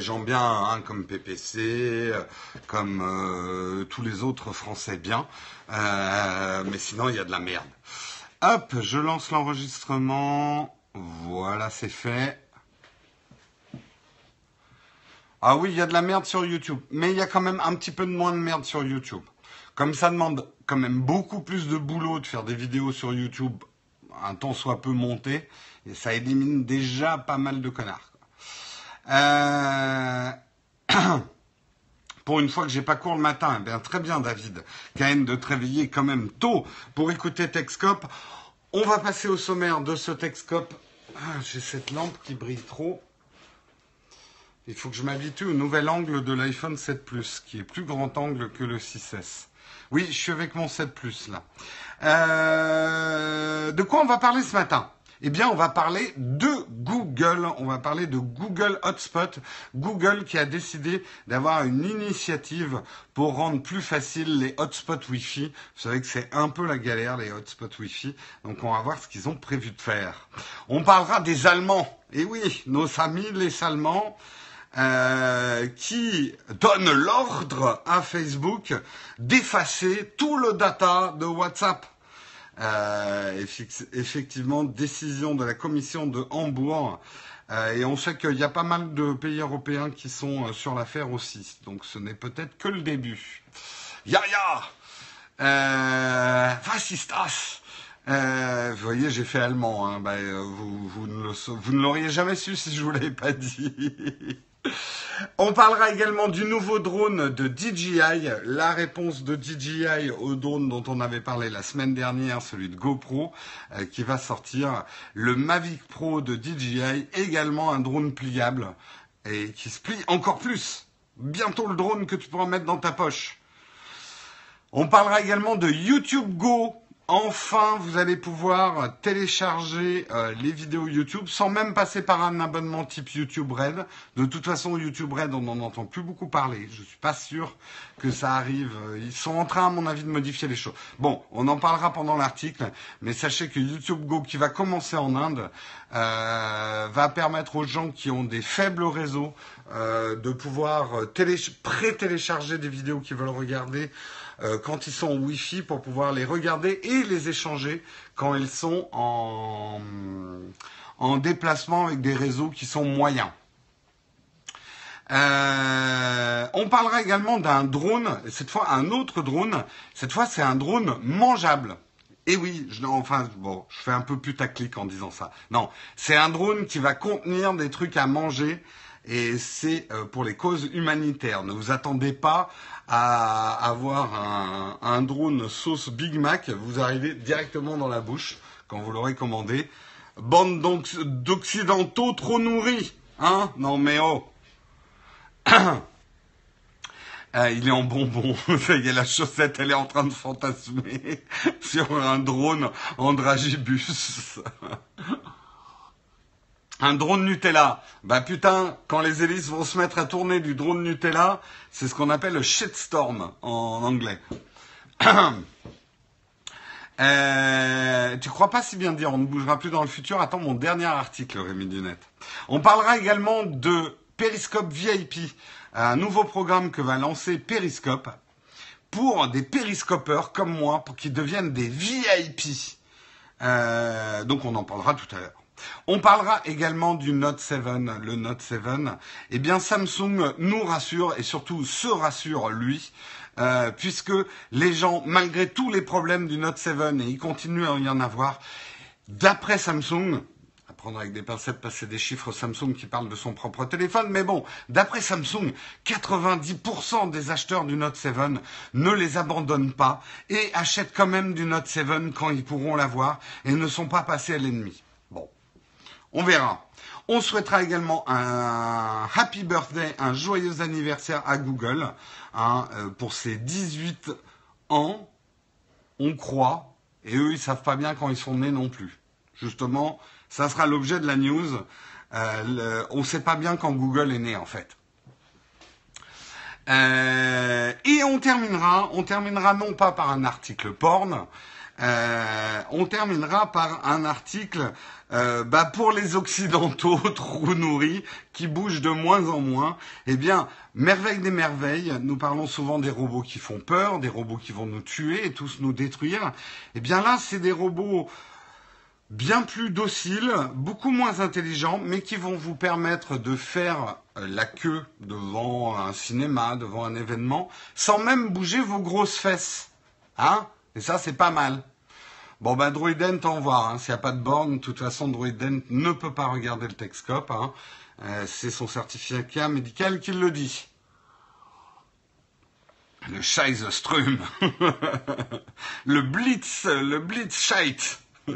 gens bien, hein, comme PPC, comme tous les autres Français bien. mais sinon, il y a de la merde. Hop, je lance l'enregistrement. Voilà, c'est fait. Ah oui, il y a de la merde sur YouTube, mais il y a quand même un petit peu de moins de merde sur YouTube. Comme ça demande quand même beaucoup plus de boulot de faire des vidéos sur YouTube, un temps soit peu monté, et ça élimine déjà pas mal de connards. Euh, pour une fois que j'ai pas cours le matin, eh bien très bien David, Cahen de te réveiller quand même tôt pour écouter Texcope. On va passer au sommaire de ce Texcope. Ah, j'ai cette lampe qui brille trop. Il faut que je m'habitue au nouvel angle de l'iPhone 7 Plus, qui est plus grand angle que le 6S. Oui, je suis avec mon 7 Plus là. Euh, de quoi on va parler ce matin? Eh bien, on va parler de Google. On va parler de Google Hotspot. Google qui a décidé d'avoir une initiative pour rendre plus facile les hotspots Wi-Fi. Vous savez que c'est un peu la galère, les hotspots Wi-Fi. Donc, on va voir ce qu'ils ont prévu de faire. On parlera des Allemands. Et oui, nos amis, les Allemands. Euh, qui donnent l'ordre à Facebook d'effacer tout le data de WhatsApp. Euh, effectivement, décision de la commission de Hambourg. Euh, et on sait qu'il y a pas mal de pays européens qui sont euh, sur l'affaire aussi. Donc ce n'est peut-être que le début. Ya ya euh, das vous voyez, j'ai fait allemand. Hein. Ben, vous, vous, ne l'auriez jamais su si je vous l'avais pas dit. On parlera également du nouveau drone de DJI, la réponse de DJI au drone dont on avait parlé la semaine dernière, celui de GoPro, euh, qui va sortir. Le Mavic Pro de DJI, également un drone pliable et qui se plie encore plus. Bientôt le drone que tu pourras mettre dans ta poche. On parlera également de YouTube Go, Enfin, vous allez pouvoir télécharger euh, les vidéos YouTube sans même passer par un abonnement type YouTube Red. De toute façon, YouTube Red, on n'en entend plus beaucoup parler. Je suis pas sûr que ça arrive. Ils sont en train, à mon avis, de modifier les choses. Bon, on en parlera pendant l'article, mais sachez que YouTube Go, qui va commencer en Inde, euh, va permettre aux gens qui ont des faibles réseaux euh, de pouvoir pré-télécharger des vidéos qu'ils veulent regarder euh, quand ils sont en Wi-Fi pour pouvoir les regarder et les échanger quand ils sont en, en déplacement avec des réseaux qui sont moyens. Euh, on parlera également d'un drone, cette fois un autre drone. Cette fois, c'est un drone mangeable. Et oui, je, enfin, bon, je fais un peu putaclic en disant ça. Non, c'est un drone qui va contenir des trucs à manger et c'est euh, pour les causes humanitaires. Ne vous attendez pas à avoir un, drone sauce Big Mac, vous arrivez directement dans la bouche quand vous l'aurez commandé. Bande d'occidentaux trop nourris, hein? Non mais oh ah, il est en bonbon. Ça y est, la chaussette, elle est en train de fantasmer sur un drone en dragibus. Un drone Nutella. Bah putain, quand les hélices vont se mettre à tourner du drone Nutella, c'est ce qu'on appelle le shitstorm en anglais. euh, tu crois pas si bien dire, on ne bougera plus dans le futur. Attends mon dernier article, Rémi Dunette. On parlera également de Periscope VIP, un nouveau programme que va lancer Periscope pour des périscopeurs comme moi, pour qu'ils deviennent des VIP. Euh, donc on en parlera tout à l'heure. On parlera également du Note 7, le Note 7. Eh bien, Samsung nous rassure et surtout se rassure lui, euh, puisque les gens, malgré tous les problèmes du Note 7, et il continue à y en avoir, d'après Samsung, à prendre avec des pincettes parce que c'est des chiffres Samsung qui parlent de son propre téléphone, mais bon, d'après Samsung, 90% des acheteurs du Note 7 ne les abandonnent pas et achètent quand même du Note 7 quand ils pourront l'avoir et ne sont pas passés à l'ennemi. On verra. On souhaitera également un happy birthday, un joyeux anniversaire à Google hein, euh, pour ses 18 ans. On croit, et eux, ils savent pas bien quand ils sont nés non plus. Justement, ça sera l'objet de la news. Euh, on ne sait pas bien quand Google est né en fait. Euh, et on terminera, on terminera non pas par un article porn, Euh, on terminera par un article euh, bah pour les occidentaux trop nourris qui bougent de moins en moins. Eh bien, merveille des merveilles, nous parlons souvent des robots qui font peur, des robots qui vont nous tuer et tous nous détruire. Eh bien là, c'est des robots bien plus dociles, beaucoup moins intelligents, mais qui vont vous permettre de faire euh, la queue devant un cinéma, devant un événement, sans même bouger vos grosses fesses. Hein? Et ça, c'est pas mal. Bon, ben, Druident, au revoir. Hein. S'il n'y a pas de borne, de toute façon, Druident ne peut pas regarder le Texcope. Hein. Euh, c'est son certificat médical qui le dit. Le Scheisestrum. le Blitz, le Blitz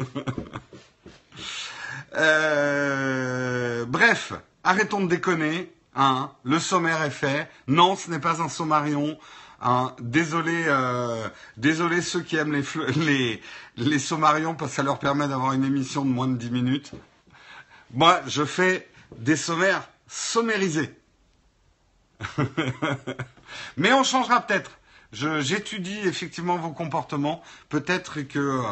euh, bref, arrêtons de déconner. Hein. Le sommaire est fait. Non, ce n'est pas un sommarion. Hein, désolé, euh, désolé ceux qui aiment les, les, les sommarions parce que ça leur permet d'avoir une émission de moins de 10 minutes. Moi, je fais des sommaires sommérisés. Mais on changera peut-être. J'étudie effectivement vos comportements. Peut-être que euh,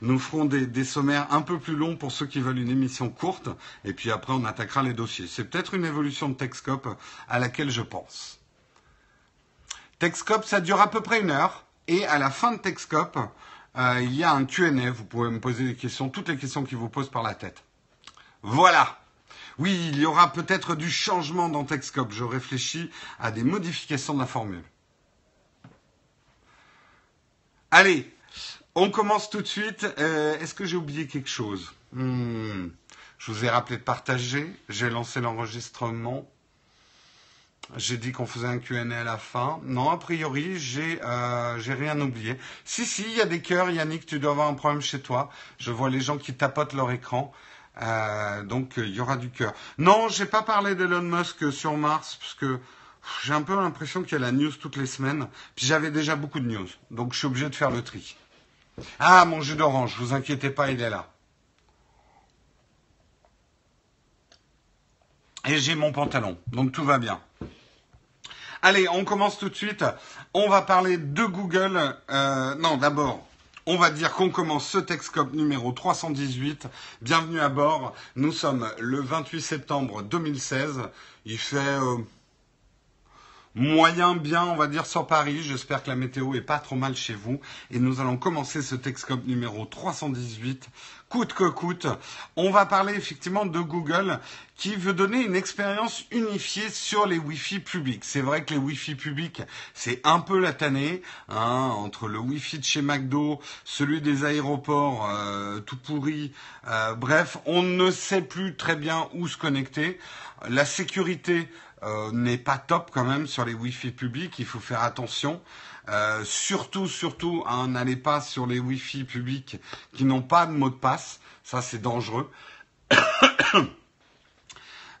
nous ferons des, des, sommaires un peu plus longs pour ceux qui veulent une émission courte. Et puis après, on attaquera les dossiers. C'est peut-être une évolution de Texcope à laquelle je pense. Texcope, ça dure à peu près une heure. Et à la fin de Texcope, euh, il y a un Q&A. Vous pouvez me poser des questions, toutes les questions qui vous posent par la tête. Voilà. Oui, il y aura peut-être du changement dans Texcope. Je réfléchis à des modifications de la formule. Allez, on commence tout de suite. Euh, Est-ce que j'ai oublié quelque chose? Hmm. Je vous ai rappelé de partager. J'ai lancé l'enregistrement. J'ai dit qu'on faisait un Q&A à la fin. Non, a priori, j'ai euh, j'ai rien oublié. Si, si, il y a des cœurs. Yannick, tu dois avoir un problème chez toi. Je vois les gens qui tapotent leur écran. Euh, donc, il y aura du cœur. Non, j'ai pas parlé d'Elon Musk sur Mars, parce que j'ai un peu l'impression qu'il y a la news toutes les semaines. Puis j'avais déjà beaucoup de news. Donc, je suis obligé de faire le tri. Ah, mon jus d'orange, vous inquiétez pas, il est là. Et j'ai mon pantalon, donc tout va bien. Allez, on commence tout de suite. On va parler de Google. Euh, non, d'abord, on va dire qu'on commence ce Texcope numéro 318. Bienvenue à bord. Nous sommes le 28 septembre 2016. Il fait... Euh, moyen bien, on va dire, sur Paris. J'espère que la météo est pas trop mal chez vous. Et nous allons commencer ce Texcope numéro 318, coûte que coûte. On va parler effectivement de Google qui veut donner une expérience unifiée sur les Wi-Fi publics. C'est vrai que les Wi-Fi publics, c'est un peu la tannée, hein, entre le Wi-Fi de chez McDo, celui des aéroports euh, tout pourri. Euh, bref, on ne sait plus très bien où se connecter. La sécurité euh, n'est pas top quand même sur les Wi-Fi publics. Il faut faire attention. Euh, surtout, surtout, hein, n'allez pas sur les Wi-Fi publics qui n'ont pas de mot de passe. Ça, c'est dangereux.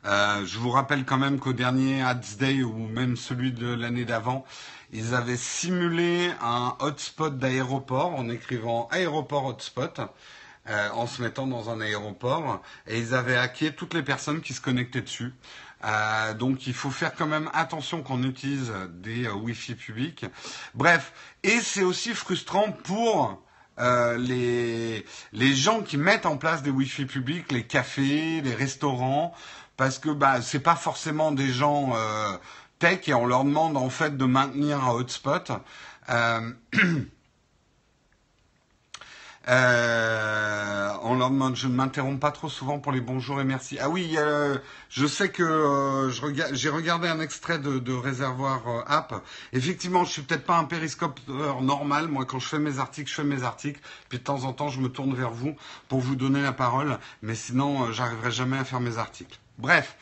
euh, je vous rappelle quand même qu'au dernier Ads Day ou même celui de l'année d'avant, ils avaient simulé un hotspot d'aéroport en écrivant aéroport hotspot. Euh, en se mettant dans un aéroport et ils avaient hacké toutes les personnes qui se connectaient dessus. Euh, donc il faut faire quand même attention qu'on utilise des euh, Wi-Fi publics. Bref, et c'est aussi frustrant pour euh, les, les gens qui mettent en place des Wi-Fi publics, les cafés, les restaurants, parce que bah c'est pas forcément des gens euh, tech et on leur demande en fait de maintenir un hotspot. Euh, on leur demande, je ne m'interromps pas trop souvent pour les bonjours et merci. Ah oui, euh, je sais que euh, j'ai regardé un extrait de, Réservoir euh, App. Effectivement, je suis peut-être pas un périscopeur normal. Moi, quand je fais mes articles, je fais mes articles. Puis de temps en temps, je me tourne vers vous pour vous donner la parole. Mais sinon, j'arriverai jamais à faire mes articles. Bref.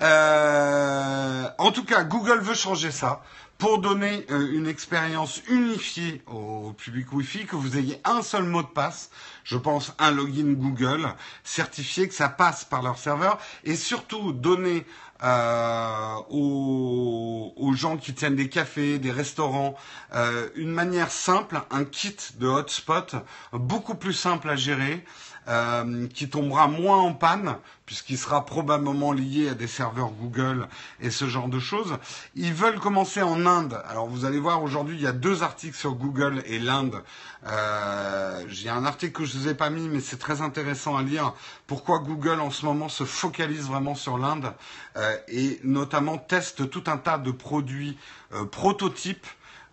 en tout cas, Google veut changer ça pour donner euh, une expérience unifiée au public Wi-Fi, que vous ayez un seul mot de passe, je pense un login Google, certifié que ça passe par leur serveur, et surtout donner euh, aux, gens qui tiennent des cafés, des restaurants, euh, une manière simple, un kit de hotspot, beaucoup plus simple à gérer, euh, qui tombera moins en panne, puisqu'il sera probablement lié à des serveurs Google et ce genre de choses. Ils veulent commencer en Inde. Alors vous allez voir, aujourd'hui, il y a deux articles sur Google et l'Inde. Euh, J'ai un article que je ne vous ai pas mis, mais c'est très intéressant à lire. Pourquoi Google en ce moment se focalise vraiment sur l'Inde euh, et notamment teste tout un tas de produits euh, prototypes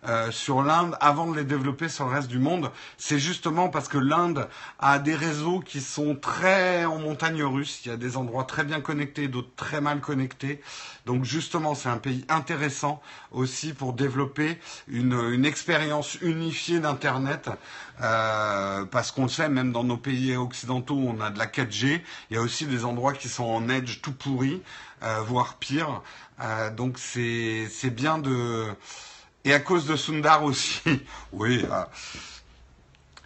euh, sur l'Inde avant de les développer sur le reste du monde. C'est justement parce que l'Inde a des réseaux qui sont très en montagne russe. Il y a des endroits très bien connectés, d'autres très mal connectés. Donc justement, c'est un pays intéressant aussi pour développer une, une expérience unifiée d'Internet. Euh, parce qu'on le sait, même dans nos pays occidentaux, on a de la 4G. Il y a aussi des endroits qui sont en edge tout pourris, euh, voire pire. Euh, donc c'est bien de et à cause de Sundar aussi. oui. Euh,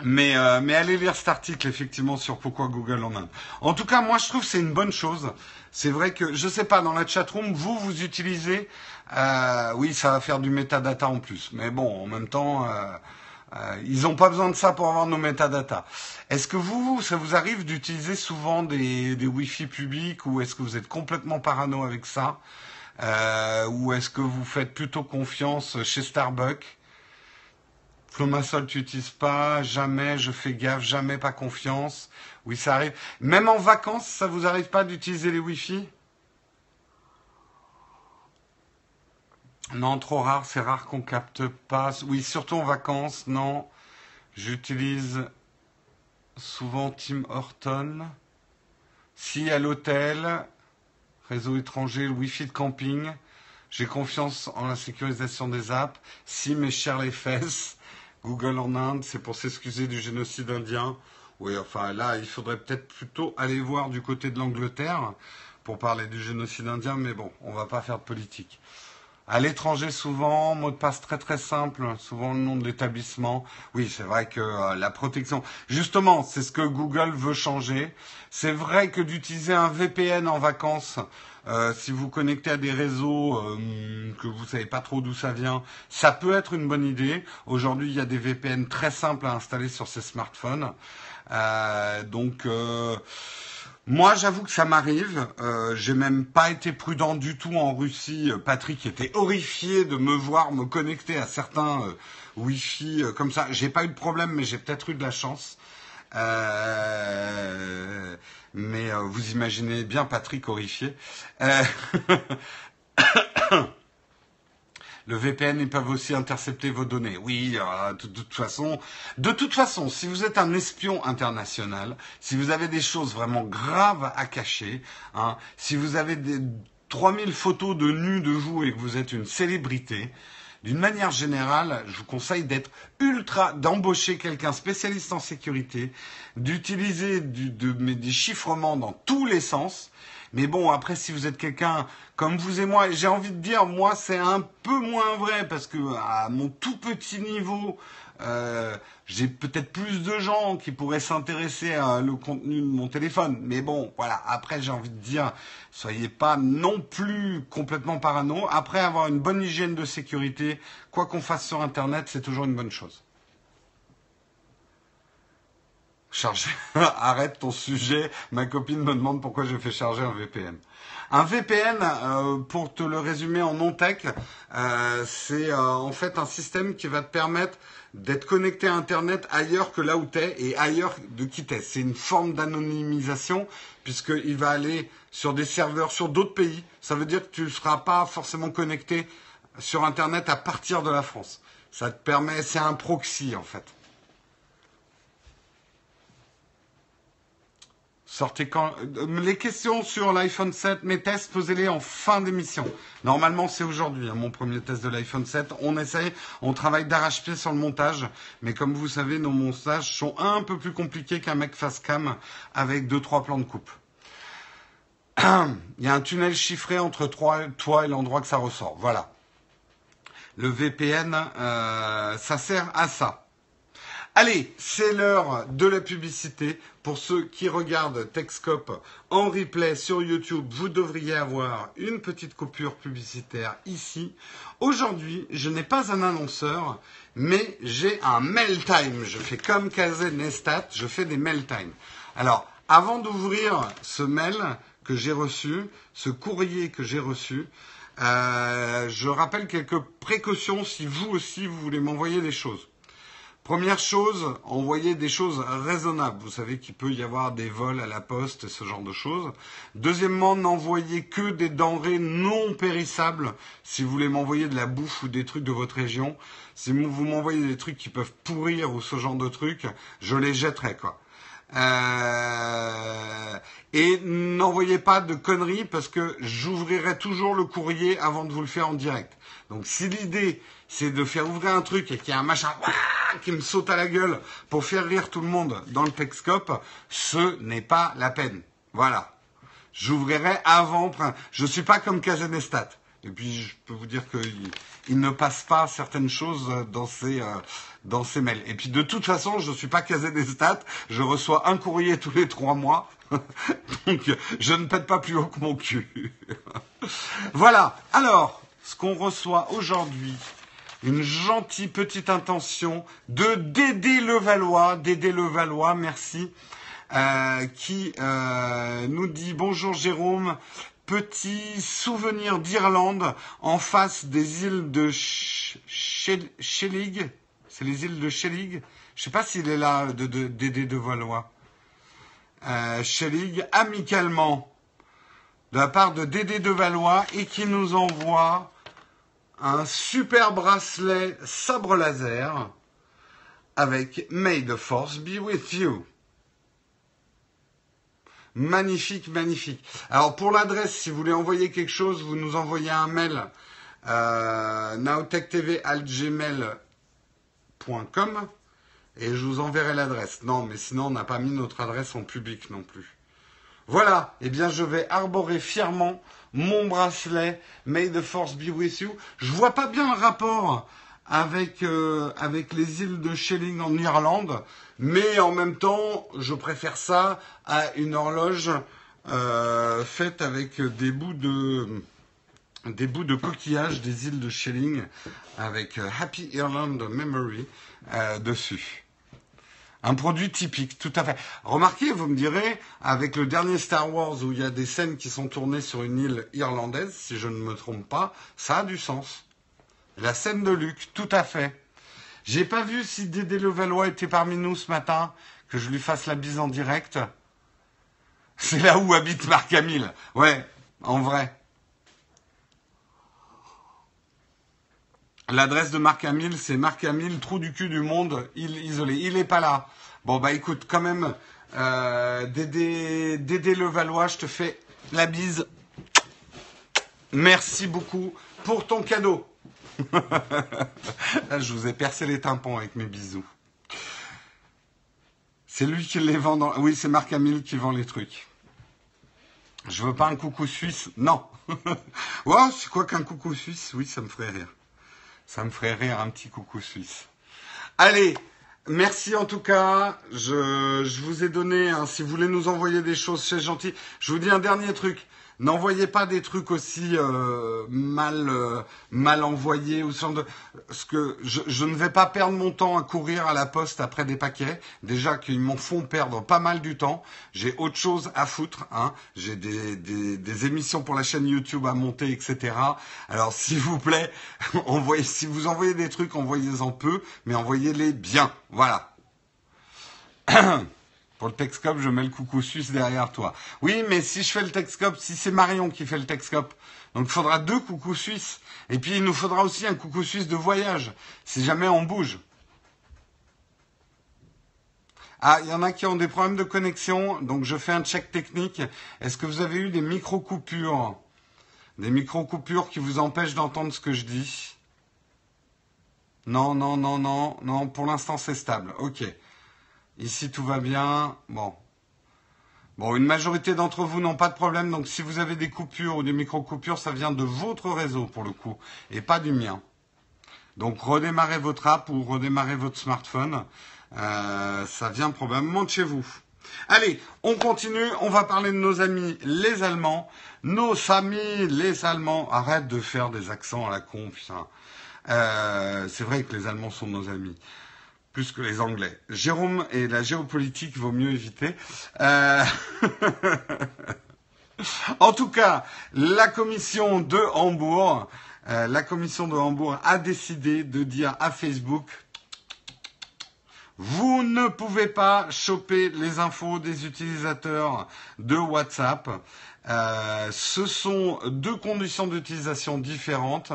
mais, euh, mais allez lire cet article effectivement sur pourquoi Google en Inde. En tout cas, moi je trouve que c'est une bonne chose. C'est vrai que je sais pas dans la chatroom, vous vous utilisez. Euh, oui, ça va faire du metadata en plus. Mais bon, en même temps, euh, euh, ils n'ont pas besoin de ça pour avoir nos metadata. Est-ce que vous, ça vous arrive d'utiliser souvent des, des Wi-Fi publics ou est-ce que vous êtes complètement parano avec ça? Euh, ou est-ce que vous faites plutôt confiance chez Starbucks Flomasol, tu n'utilises pas, jamais, je fais gaffe, jamais pas confiance. Oui, ça arrive. Même en vacances, ça vous arrive pas d'utiliser les Wi-Fi? Non, trop rare, c'est rare qu'on capte pas. Oui, surtout en vacances, non. J'utilise souvent Tim Horton. Si à l'hôtel, réseau étranger, le Wi-Fi de camping. J'ai confiance en la sécurisation des apps. Si mes chers les fesses, Google en Inde, c'est pour s'excuser du génocide indien. Oui, enfin là, il faudrait peut-être plutôt aller voir du côté de l'Angleterre pour parler du génocide indien, mais bon, on va pas faire de politique. À l'étranger, souvent, mot de passe très très simple, souvent le nom de l'établissement. Oui, c'est vrai que euh, la protection, justement, c'est ce que Google veut changer. C'est vrai que d'utiliser un VPN en vacances, euh, si vous connectez à des réseaux euh, que vous savez pas trop d'où ça vient, ça peut être une bonne idée. Aujourd'hui, il y a des VPN très simples à installer sur ces smartphones. Euh, donc moi, j'avoue que ça m'arrive. Euh, j'ai même pas été prudent du tout en Russie. Patrick était horrifié de me voir me connecter à certains euh, Wi-Fi euh, comme ça. J'ai pas eu de problème, mais j'ai peut-être eu de la chance. Euh, mais euh, vous imaginez bien Patrick horrifié. Le VPN, ils peuvent aussi intercepter vos données. Oui, de, toute façon, de toute façon, si vous êtes un espion international, si vous avez des choses vraiment graves à cacher, hein, si vous avez des 3000 photos de nus de vous et que vous êtes une célébrité, d'une manière générale, je vous conseille d'être ultra, d'embaucher quelqu'un spécialiste en sécurité, d'utiliser du, de, des chiffrements dans tous les sens, mais bon, après, si vous êtes quelqu'un comme vous et moi, j'ai envie de dire, moi, c'est un peu moins vrai parce que à mon tout petit niveau, euh, j'ai peut-être plus de gens qui pourraient s'intéresser à le contenu de mon téléphone. Mais bon, voilà. Après, j'ai envie de dire, soyez pas non plus complètement parano. Après, avoir une bonne hygiène de sécurité, quoi qu'on fasse sur Internet, c'est toujours une bonne chose. Arrête ton sujet. Ma copine me demande pourquoi je fais charger un VPN. Un VPN, euh, pour te le résumer en non-tech, euh, c'est euh, en fait un système qui va te permettre d'être connecté à Internet ailleurs que là où tu es et ailleurs de qui t'es. C'est une forme d'anonymisation puisqu'il va aller sur des serveurs sur d'autres pays. Ça veut dire que tu ne seras pas forcément connecté sur Internet à partir de la France. Ça te permet, c'est un proxy en fait. Sortez quand euh, Les questions sur l'iPhone 7, mes tests, posez-les en fin d'émission. Normalement, c'est aujourd'hui, hein, mon premier test de l'iPhone 7. On essaye, on travaille d'arrache-pied sur le montage, mais comme vous savez, nos montages sont un peu plus compliqués qu'un mec face cam avec deux trois plans de coupe. Il y a un tunnel chiffré entre toi et l'endroit que ça ressort. Voilà. Le VPN, euh, ça sert à ça. Allez, c'est l'heure de la publicité. Pour ceux qui regardent Techscope en replay sur YouTube, vous devriez avoir une petite coupure publicitaire ici. Aujourd'hui, je n'ai pas un annonceur, mais j'ai un mail time. Je fais comme Kazé Nestat, je fais des mail time. Alors, avant d'ouvrir ce mail que j'ai reçu, ce courrier que j'ai reçu, euh, je rappelle quelques précautions si vous aussi vous voulez m'envoyer des choses. Première chose, envoyer des choses raisonnables. Vous savez qu'il peut y avoir des vols à la poste et ce genre de choses. Deuxièmement, n'envoyez que des denrées non périssables. Si vous voulez m'envoyer de la bouffe ou des trucs de votre région, si vous m'envoyez des trucs qui peuvent pourrir ou ce genre de trucs, je les jetterai quoi. Euh, et n'envoyez pas de conneries parce que j'ouvrirai toujours le courrier avant de vous le faire en direct. Donc si l'idée c'est de faire ouvrir un truc et qu'il y a un machin qui me saute à la gueule pour faire rire tout le monde dans le Texcope, ce n'est pas la peine. Voilà. J'ouvrirai avant. Je ne suis pas comme Kazenestat. Et puis, je peux vous dire qu'il il ne passe pas certaines choses dans ses, euh, dans ses mails. Et puis, de toute façon, je ne suis pas Kazenestat. Je reçois un courrier tous les trois mois. Donc, je ne pète pas plus haut que mon cul. voilà. Alors, ce qu'on reçoit aujourd'hui, une gentille petite intention de Dédé Levallois, Dédé Levallois, merci, euh, qui euh, nous dit bonjour Jérôme, petit souvenir d'Irlande en face des îles de Shellig, c'est les îles de Shellig, je sais pas s'il est là de, Dédé de Valois. Euh, amicalement, de la part de Dédé de Valois et qui nous envoie un super bracelet sabre laser avec May the Force be with you. Magnifique, magnifique. Alors pour l'adresse, si vous voulez envoyer quelque chose, vous nous envoyez un mail euh, nowtechtv.gmail.com et je vous enverrai l'adresse. Non, mais sinon on n'a pas mis notre adresse en public non plus. Voilà, eh bien je vais arborer fièrement mon bracelet May the Force be with you. Je vois pas bien le rapport avec, euh, avec les îles de Shelling en Irlande, mais en même temps, je préfère ça à une horloge euh, faite avec des bouts de des bouts de coquillage des îles de Shelling avec euh, Happy Ireland Memory dessus. Un produit typique, tout à fait. Remarquez, vous me direz, avec le dernier Star Wars où il y a des scènes qui sont tournées sur une île irlandaise, si je ne me trompe pas, ça a du sens. La scène de Luc, tout à fait. J'ai pas vu si Dédé Levallois était parmi nous ce matin, que je lui fasse la bise en direct. C'est là où habite Marc Camille. Ouais, en vrai. L'adresse de Marc Camille, c'est Marc Camille, trou du cul du monde, il isolé. Il n'est pas là. Bon, bah écoute, quand même, euh, Dédé, Dédé Levallois, je te fais la bise. Merci beaucoup pour ton cadeau. je vous ai percé les tympans avec mes bisous. C'est lui qui les vend dans... Oui, c'est Marc Camille qui vend les trucs. Je veux pas un coucou suisse? Non. oh, c'est quoi qu'un coucou suisse? Oui, ça me ferait rire. Ça me ferait rire un petit coucou suisse. Allez, Merci en tout cas. Je, je vous ai donné, hein, si vous voulez nous envoyer des choses, c'est gentil. Je vous dis un dernier truc. N'envoyez pas des trucs aussi euh, mal euh, mal envoyés ou de ce que je, je, ne vais pas perdre mon temps à courir à la poste après des paquets. Déjà qu'ils m'en font perdre pas mal du temps. J'ai autre chose à foutre. Hein. J'ai des, des, des, émissions pour la chaîne YouTube à monter, etc. Alors s'il vous plaît, envoyez, si vous envoyez des trucs, envoyez-en peu, mais envoyez-les bien. Voilà. Pour le Texcope, je mets le coucou suisse derrière toi. Oui, mais si je fais le Texcope, si c'est Marion qui fait le Texcope, donc il faudra deux coucous suisses. Et puis il nous faudra aussi un coucou suisse de voyage, si jamais on bouge. Ah, il y en a qui ont des problèmes de connexion, donc je fais un check technique. Est-ce que vous avez eu des micro-coupures? Des micro-coupures qui vous empêchent d'entendre ce que je dis? Non, non, non, non, non, pour l'instant c'est stable. Ok. Ici, tout va bien. Bon. Bon, une majorité d'entre vous n'ont pas de problème. Donc, si vous avez des coupures ou des micro-coupures, ça vient de votre réseau, pour le coup, et pas du mien. Donc, redémarrez votre app ou redémarrez votre smartphone. Euh, ça vient probablement de chez vous. Allez, on continue. On va parler de nos amis, les Allemands. Nos amis, les Allemands. Arrête de faire des accents à la con, putain. Euh, c'est vrai que les Allemands sont nos amis. Que les Anglais. Jérôme et la géopolitique vaut mieux éviter. Euh... en tout cas, la commission de Hambourg, euh, la commission de Hambourg a décidé de dire à Facebook vous ne pouvez pas choper les infos des utilisateurs de WhatsApp. Euh, ce sont deux conditions d'utilisation différentes.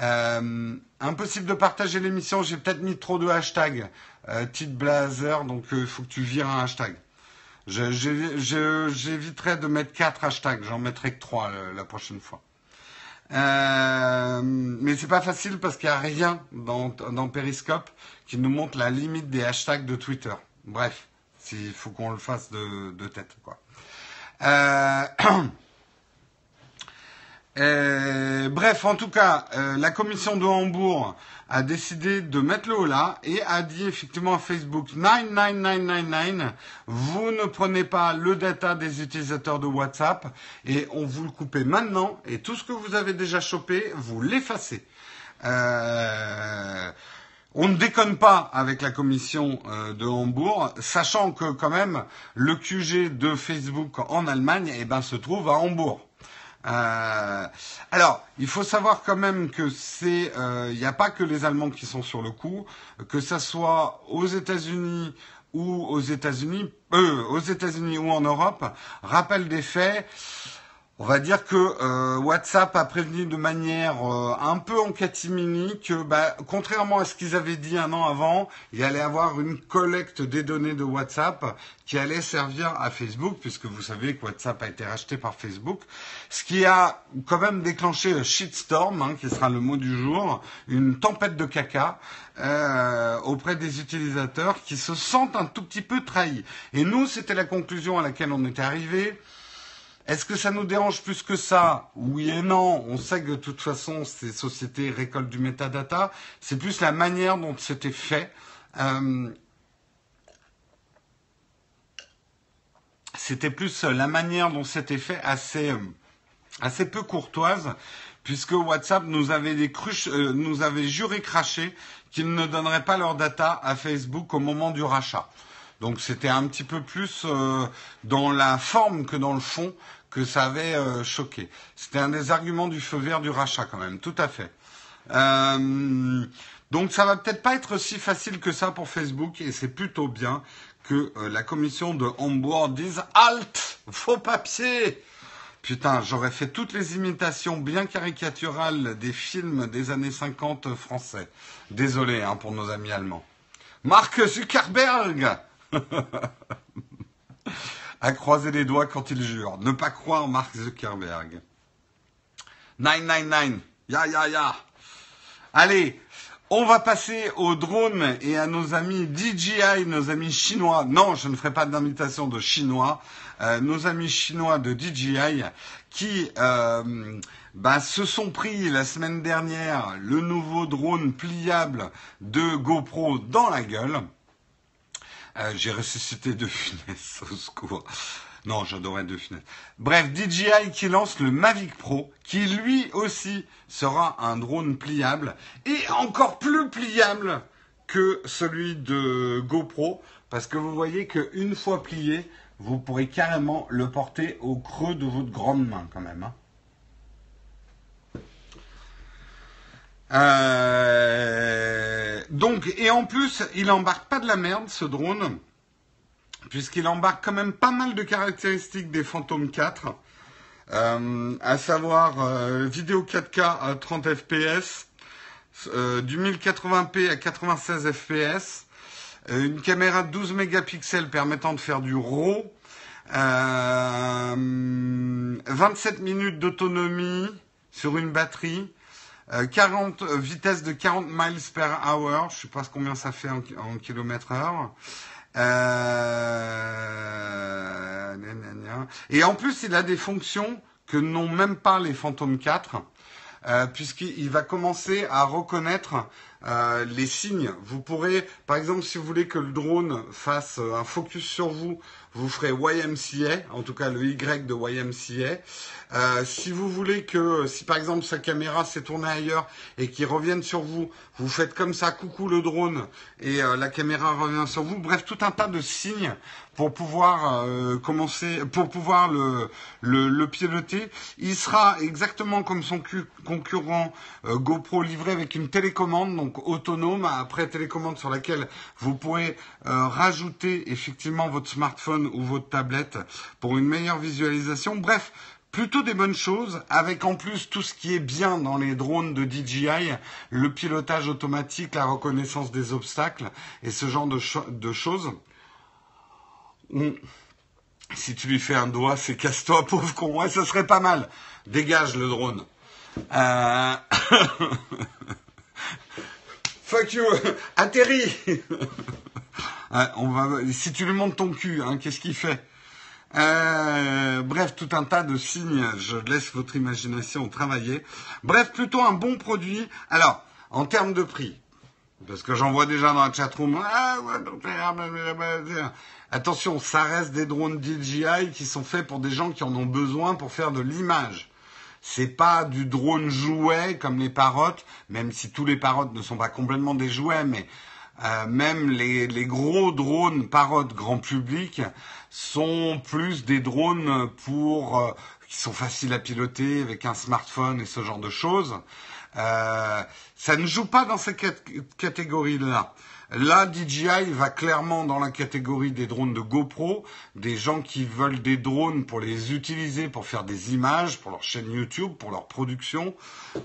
Euh, impossible de partager l'émission, j'ai peut-être mis trop de hashtags. Euh, Blazer, donc il euh, faut que tu vires un hashtag. J'éviterai de mettre quatre hashtags, j'en mettrai que trois la prochaine fois. Euh, mais c'est pas facile parce qu'il n'y a rien dans, Periscope qui nous montre la limite des hashtags de Twitter. Bref, il faut qu'on le fasse de, tête. Euh, bref, en tout cas, euh, la commission de Hambourg a décidé de mettre le haut là et a dit effectivement à Facebook 99999, vous ne prenez pas le data des utilisateurs de WhatsApp et on vous le coupe maintenant et tout ce que vous avez déjà chopé, vous l'effacez. Euh, on ne déconne pas avec la commission de Hambourg, sachant que quand même le QG de Facebook en Allemagne eh ben, se trouve à Hambourg. Euh, alors, il faut savoir quand même que c'est, il euh, n'y a pas que les Allemands qui sont sur le coup, que ça soit aux États-Unis ou aux États-Unis, euh, aux États-Unis ou en Europe. Rappel des faits. On va dire que euh, WhatsApp a prévenu de manière euh, un peu en catimini que, bah, contrairement à ce qu'ils avaient dit un an avant, il allait avoir une collecte des données de WhatsApp qui allait servir à Facebook, puisque vous savez que WhatsApp a été racheté par Facebook, ce qui a quand même déclenché un shitstorm, hein, qui sera le mot du jour, une tempête de caca euh, auprès des utilisateurs qui se sentent un tout petit peu trahis. Et nous, c'était la conclusion à laquelle on était arrivé. Est-ce que ça nous dérange plus que ça? Oui et non. On sait que de toute façon, ces sociétés récoltent du metadata. C'est plus la manière dont c'était fait. Euh, c'était plus la manière dont c'était fait assez, assez peu courtoise, puisque WhatsApp nous avait, des euh, juré craché qu'ils ne donneraient pas leurs data à Facebook au moment du rachat. Donc c'était un petit peu plus euh, dans la forme que dans le fond que ça avait euh, choqué. C'était un des arguments du feu vert du rachat quand même, tout à fait. Euh, donc ça va peut-être pas être si facile que ça pour Facebook et c'est plutôt bien que euh, la commission de Hambourg dise halt, faux papier. Putain, j'aurais fait toutes les imitations bien caricaturales des films des années 50 français. Désolé hein, pour nos amis allemands. Mark Zuckerberg à croiser les doigts quand il jure. Ne pas croire Mark Zuckerberg. 999, ya ya ya. Allez, on va passer aux drones et à nos amis DJI, nos amis chinois. Non, je ne ferai pas d'invitation de chinois. Euh, nos amis chinois de DJI qui euh, bah, se sont pris la semaine dernière le nouveau drone pliable de GoPro dans la gueule. Euh, j'ai ressuscité De Funès, au secours. Non, j'adorais De Funès. Bref, DJI qui lance le Mavic Pro, qui lui aussi sera un drone pliable, et encore plus pliable que celui de GoPro, parce que vous voyez qu'une fois plié, vous pourrez carrément le porter au creux de votre grande main quand même. Hein. Euh, donc, et en plus, il embarque pas de la merde, ce drone, puisqu'il embarque quand même pas mal de caractéristiques des Phantom 4, euh, à savoir euh, vidéo 4K à 30 fps, du 1080p à 96 fps, une caméra de 12 mégapixels permettant de faire du RAW, 27 minutes d'autonomie sur une batterie, 40 euh, vitesse de 40 miles per hour, je sais pas combien ça fait en, kilomètres heure. Euh, et en plus, il a des fonctions que n'ont même pas les Phantom 4, euh, puisqu'il va commencer à reconnaître euh, les signes. Vous pourrez, par exemple, si vous voulez que le drone fasse euh, un focus sur vous, vous ferez YMCA, en tout cas le Y de YMCA. Euh, si vous voulez que, si par exemple sa caméra s'est tournée ailleurs et qu'il revienne sur vous, vous faites comme ça, coucou le drone, et euh, la caméra revient sur vous. Bref, tout un tas de signes pour pouvoir euh, commencer, pour pouvoir le, le, le, piloter. Il sera exactement comme son concurrent GoPro livré avec une télécommande, donc autonome, après télécommande sur laquelle vous pourrez rajouter effectivement votre smartphone ou votre tablette pour une meilleure visualisation. Bref, plutôt des bonnes choses, avec en plus tout ce qui est bien dans les drones de DJI, le pilotage automatique, la reconnaissance des obstacles et ce genre de, choses. Si tu lui fais un doigt, c'est casse-toi, pauvre con. Ouais, ce serait pas mal. Dégage le drone. Euh... Fuck you. Atterris. va, si tu lui montres ton cul, hein, qu'est-ce qu'il fait euh, bref, tout un tas de signes. Je laisse votre imagination travailler. Bref, plutôt un bon produit. Alors, en termes de prix, parce que j'en vois déjà dans la chatroom. Ah, attention, ça reste des drones DJI qui sont faits pour des gens qui en ont besoin pour faire de l'image. C'est pas du drone jouet comme les parottes, même si tous les parottes ne sont pas complètement des jouets, mais euh, même les, gros drones parottes grand public sont plus des drones pour euh, qui sont faciles à piloter avec un smartphone et ce genre de choses. Euh, ça ne joue pas dans cette catégorie-là. Là, DJI va clairement dans la catégorie des drones de GoPro, des gens qui veulent des drones pour les utiliser pour faire des images, pour leur chaîne YouTube, pour leur production,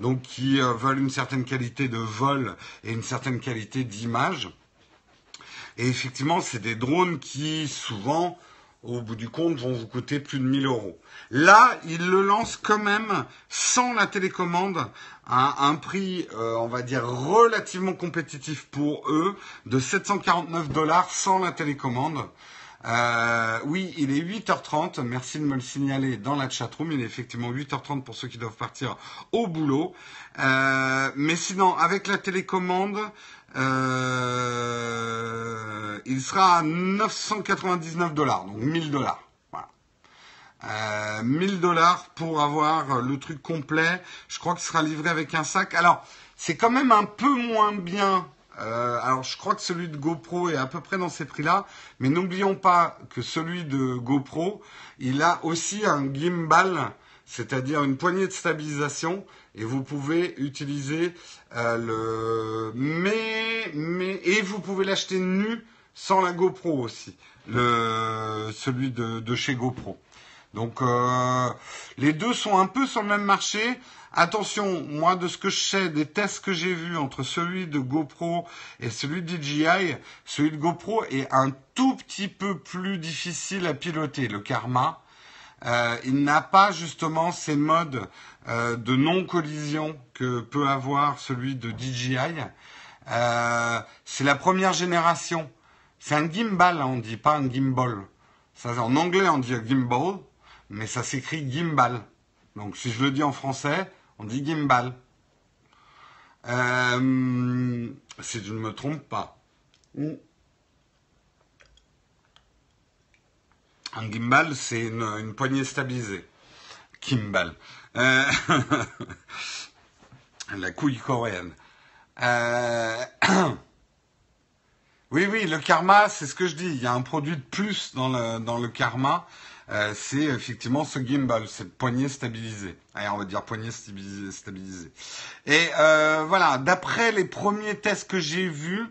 donc qui euh, veulent une certaine qualité de vol et une certaine qualité d'image. Et effectivement, c'est des drones qui souvent au bout du compte, vont vous coûter plus de 1000 euros. Là, ils le lancent quand même sans la télécommande à un prix, euh, on va dire, relativement compétitif pour eux, de 749 dollars sans la télécommande. Euh, oui, il est 8h30. Merci de me le signaler dans la chatroom. Il est effectivement 8h30 pour ceux qui doivent partir au boulot. Euh, mais sinon, avec la télécommande, euh, il sera à 999 dollars, donc 1000 dollars. Voilà. Euh, 1000 dollars pour avoir le truc complet. Je crois qu'il sera livré avec un sac. Alors, c'est quand même un peu moins bien. Euh, alors, je crois que celui de GoPro est à peu près dans ces prix-là, mais n'oublions pas que celui de GoPro, il a aussi un gimbal, c'est-à-dire une poignée de stabilisation et vous pouvez utiliser euh, le mais mais et vous pouvez l'acheter nu sans la GoPro aussi le celui de, de chez GoPro. Donc euh, les deux sont un peu sur le même marché. Attention moi de ce que je sais des tests que j'ai vus entre celui de GoPro et celui de DJI celui de GoPro est un tout petit peu plus difficile à piloter. Le Karma euh, il n'a pas justement ces modes euh, de non-collision que peut avoir celui de DJI. Euh, c'est la première génération. C'est un gimbal, hein, on dit pas un gimbal. Ça, en anglais, on dit gimbal, mais ça s'écrit gimbal. Donc, si je le dis en français, on dit gimbal. Si je ne me trompe pas. Un gimbal, c'est une, poignée stabilisée. Gimbal. Euh, la couille coréenne. Euh... oui, oui, le karma, c'est ce que je dis. Il y a un produit de plus dans le, dans le karma. Euh, c'est effectivement ce gimbal, cette poignée stabilisée. Allez, on va dire poignée stabilisée. Et voilà, d'après les premiers tests que j'ai vus,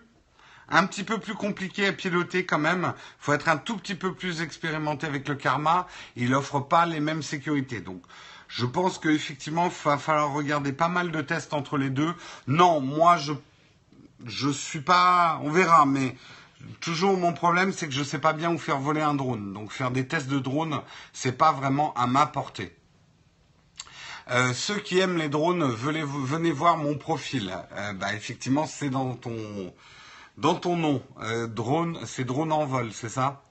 un petit peu plus compliqué à piloter quand même. Il faut être un tout petit peu plus expérimenté avec le karma. Il n'offre pas les mêmes sécurités. Donc, je pense qu'effectivement, il va falloir regarder pas mal de tests entre les deux. Non, moi, je je suis pas. On verra, mais toujours mon problème, c'est que je ne sais pas bien où faire voler un drone. Donc, faire des tests de drone, c'est pas vraiment à ma portée. Euh, ceux qui aiment les drones, venez, voir mon profil. Euh, bah, effectivement, c'est dans ton dans ton nom, euh, drone, c'est drone en vol, c'est ça?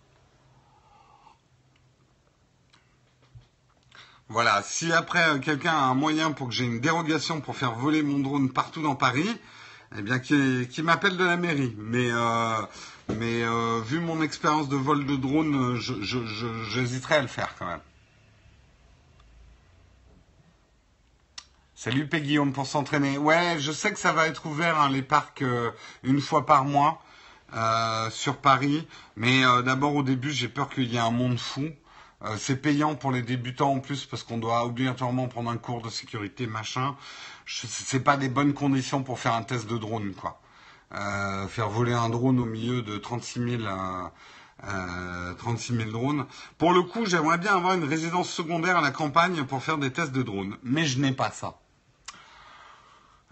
Voilà, si après euh, quelqu'un a un moyen pour que j'ai une dérogation pour faire voler mon drone partout dans Paris, Eh bien, qui, m'appelle de la mairie. Mais, euh, mais euh, vu mon expérience de vol de drone, j'hésiterais je, je, à le faire quand même. Salut Guillaume pour s'entraîner. Ouais, je sais que ça va être ouvert hein, les parcs euh, une fois par mois euh, sur Paris, mais euh, d'abord au début j'ai peur qu'il y ait un monde fou. c'est payant pour les débutants en plus parce qu'on doit obligatoirement prendre un cours de sécurité machin. C'est pas des bonnes conditions pour faire un test de drone quoi. faire voler un drone au milieu de 36 000 36 000 drones. Pour le coup, j'aimerais bien avoir une résidence secondaire à la campagne pour faire des tests de drones, mais je n'ai pas ça.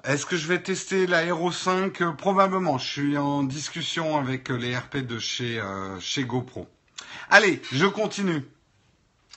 Est-ce que je vais tester la Hero 5 euh, Probablement. Je suis en discussion avec euh, les RP de chez, euh, chez GoPro. Allez, je continue.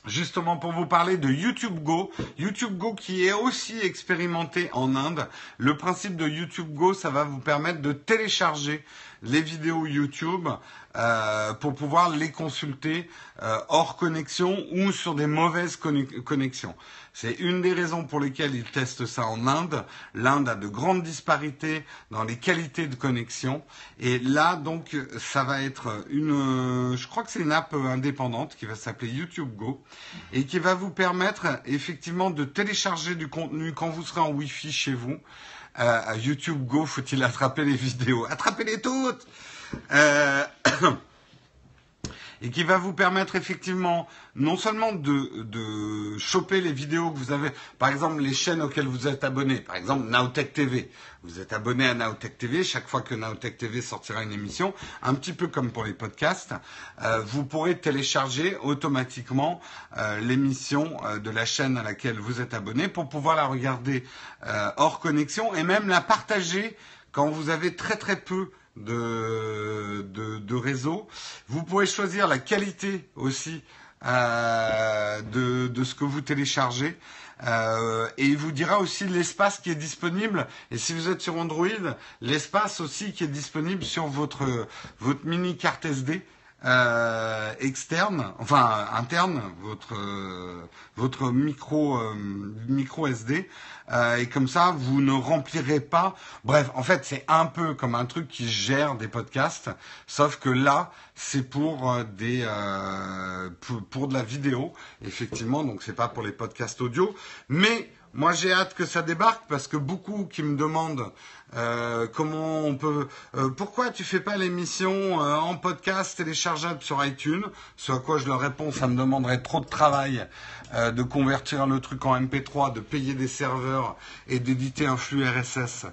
Justement pour vous parler de YouTube Go. YouTube Go qui est aussi expérimenté en Inde. Le principe de YouTube Go, ça va vous permettre de télécharger les vidéos YouTube euh, pour pouvoir les consulter euh, hors connexion ou sur des mauvaises connexions. C'est une des raisons pour lesquelles ils testent ça en Inde. L'Inde a de grandes disparités dans les qualités de connexion. Et là, donc, ça va être une, je crois que c'est une app indépendante qui va s'appeler YouTube Go et qui va vous permettre effectivement de télécharger du contenu quand vous serez en Wi-Fi chez vous à YouTube Go, faut-il attraper les vidéos? Attrapez-les toutes! Euh, et qui va vous permettre effectivement non seulement de, choper les vidéos que vous avez, par exemple les chaînes auxquelles vous êtes abonné, par exemple Nowtech TV. Vous êtes abonné à Nowtech TV, chaque fois que Nowtech TV sortira une émission, un petit peu comme pour les podcasts, euh, vous pourrez télécharger automatiquement euh, l'émission euh, de la chaîne à laquelle vous êtes abonné pour pouvoir la regarder hors connexion et même la partager quand vous avez très très peu de, de, réseau. Vous pouvez choisir la qualité aussi euh, de, de, ce que vous téléchargez. Euh, et il vous dira aussi l'espace qui est disponible. Et si vous êtes sur Android, l'espace aussi qui est disponible sur votre, votre mini carte SD euh, externe, enfin interne, votre euh, votre micro euh, micro SD, euh, et comme ça vous ne remplirez pas. Bref, en fait c'est un peu comme un truc qui gère des podcasts, sauf que là c'est pour des pour, pour, de la vidéo, effectivement, donc c'est pas pour les podcasts audio, mais moi, j'ai hâte que ça débarque parce que beaucoup qui me demandent euh, comment on peut, euh, pourquoi tu fais pas l'émission euh, en podcast téléchargeable sur iTunes? Ce à quoi je leur réponds, ça me demanderait trop de travail de convertir le truc en MP3, de payer des serveurs et d'éditer un flux RSS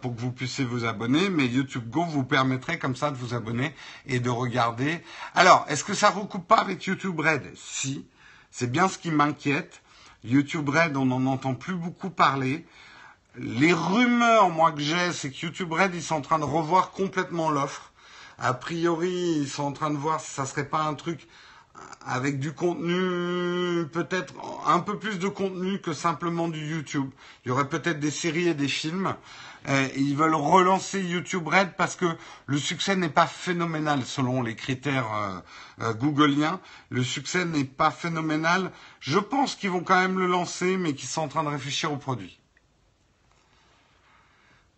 pour que vous puissiez vous abonner. Mais YouTube Go vous permettrait comme ça de vous abonner et de regarder. Alors, est-ce que ça recoupe pas avec YouTube Red? Si, c'est bien ce qui m'inquiète YouTube Red, on n'en entend plus beaucoup parler. Les rumeurs, moi, que j'ai, c'est que YouTube Red, ils sont en train de revoir complètement l'offre. A priori, ils sont en train de voir si ça serait pas un truc avec du contenu, peut-être un peu plus de contenu que simplement du YouTube. Il y aurait peut-être des séries et des films. Ils veulent relancer YouTube Red parce que le succès n'est pas phénoménal selon les critères euh, euh, googliens. Le succès n'est pas phénoménal. Je pense qu'ils vont quand même le lancer, mais qu'ils sont en train de réfléchir au produit.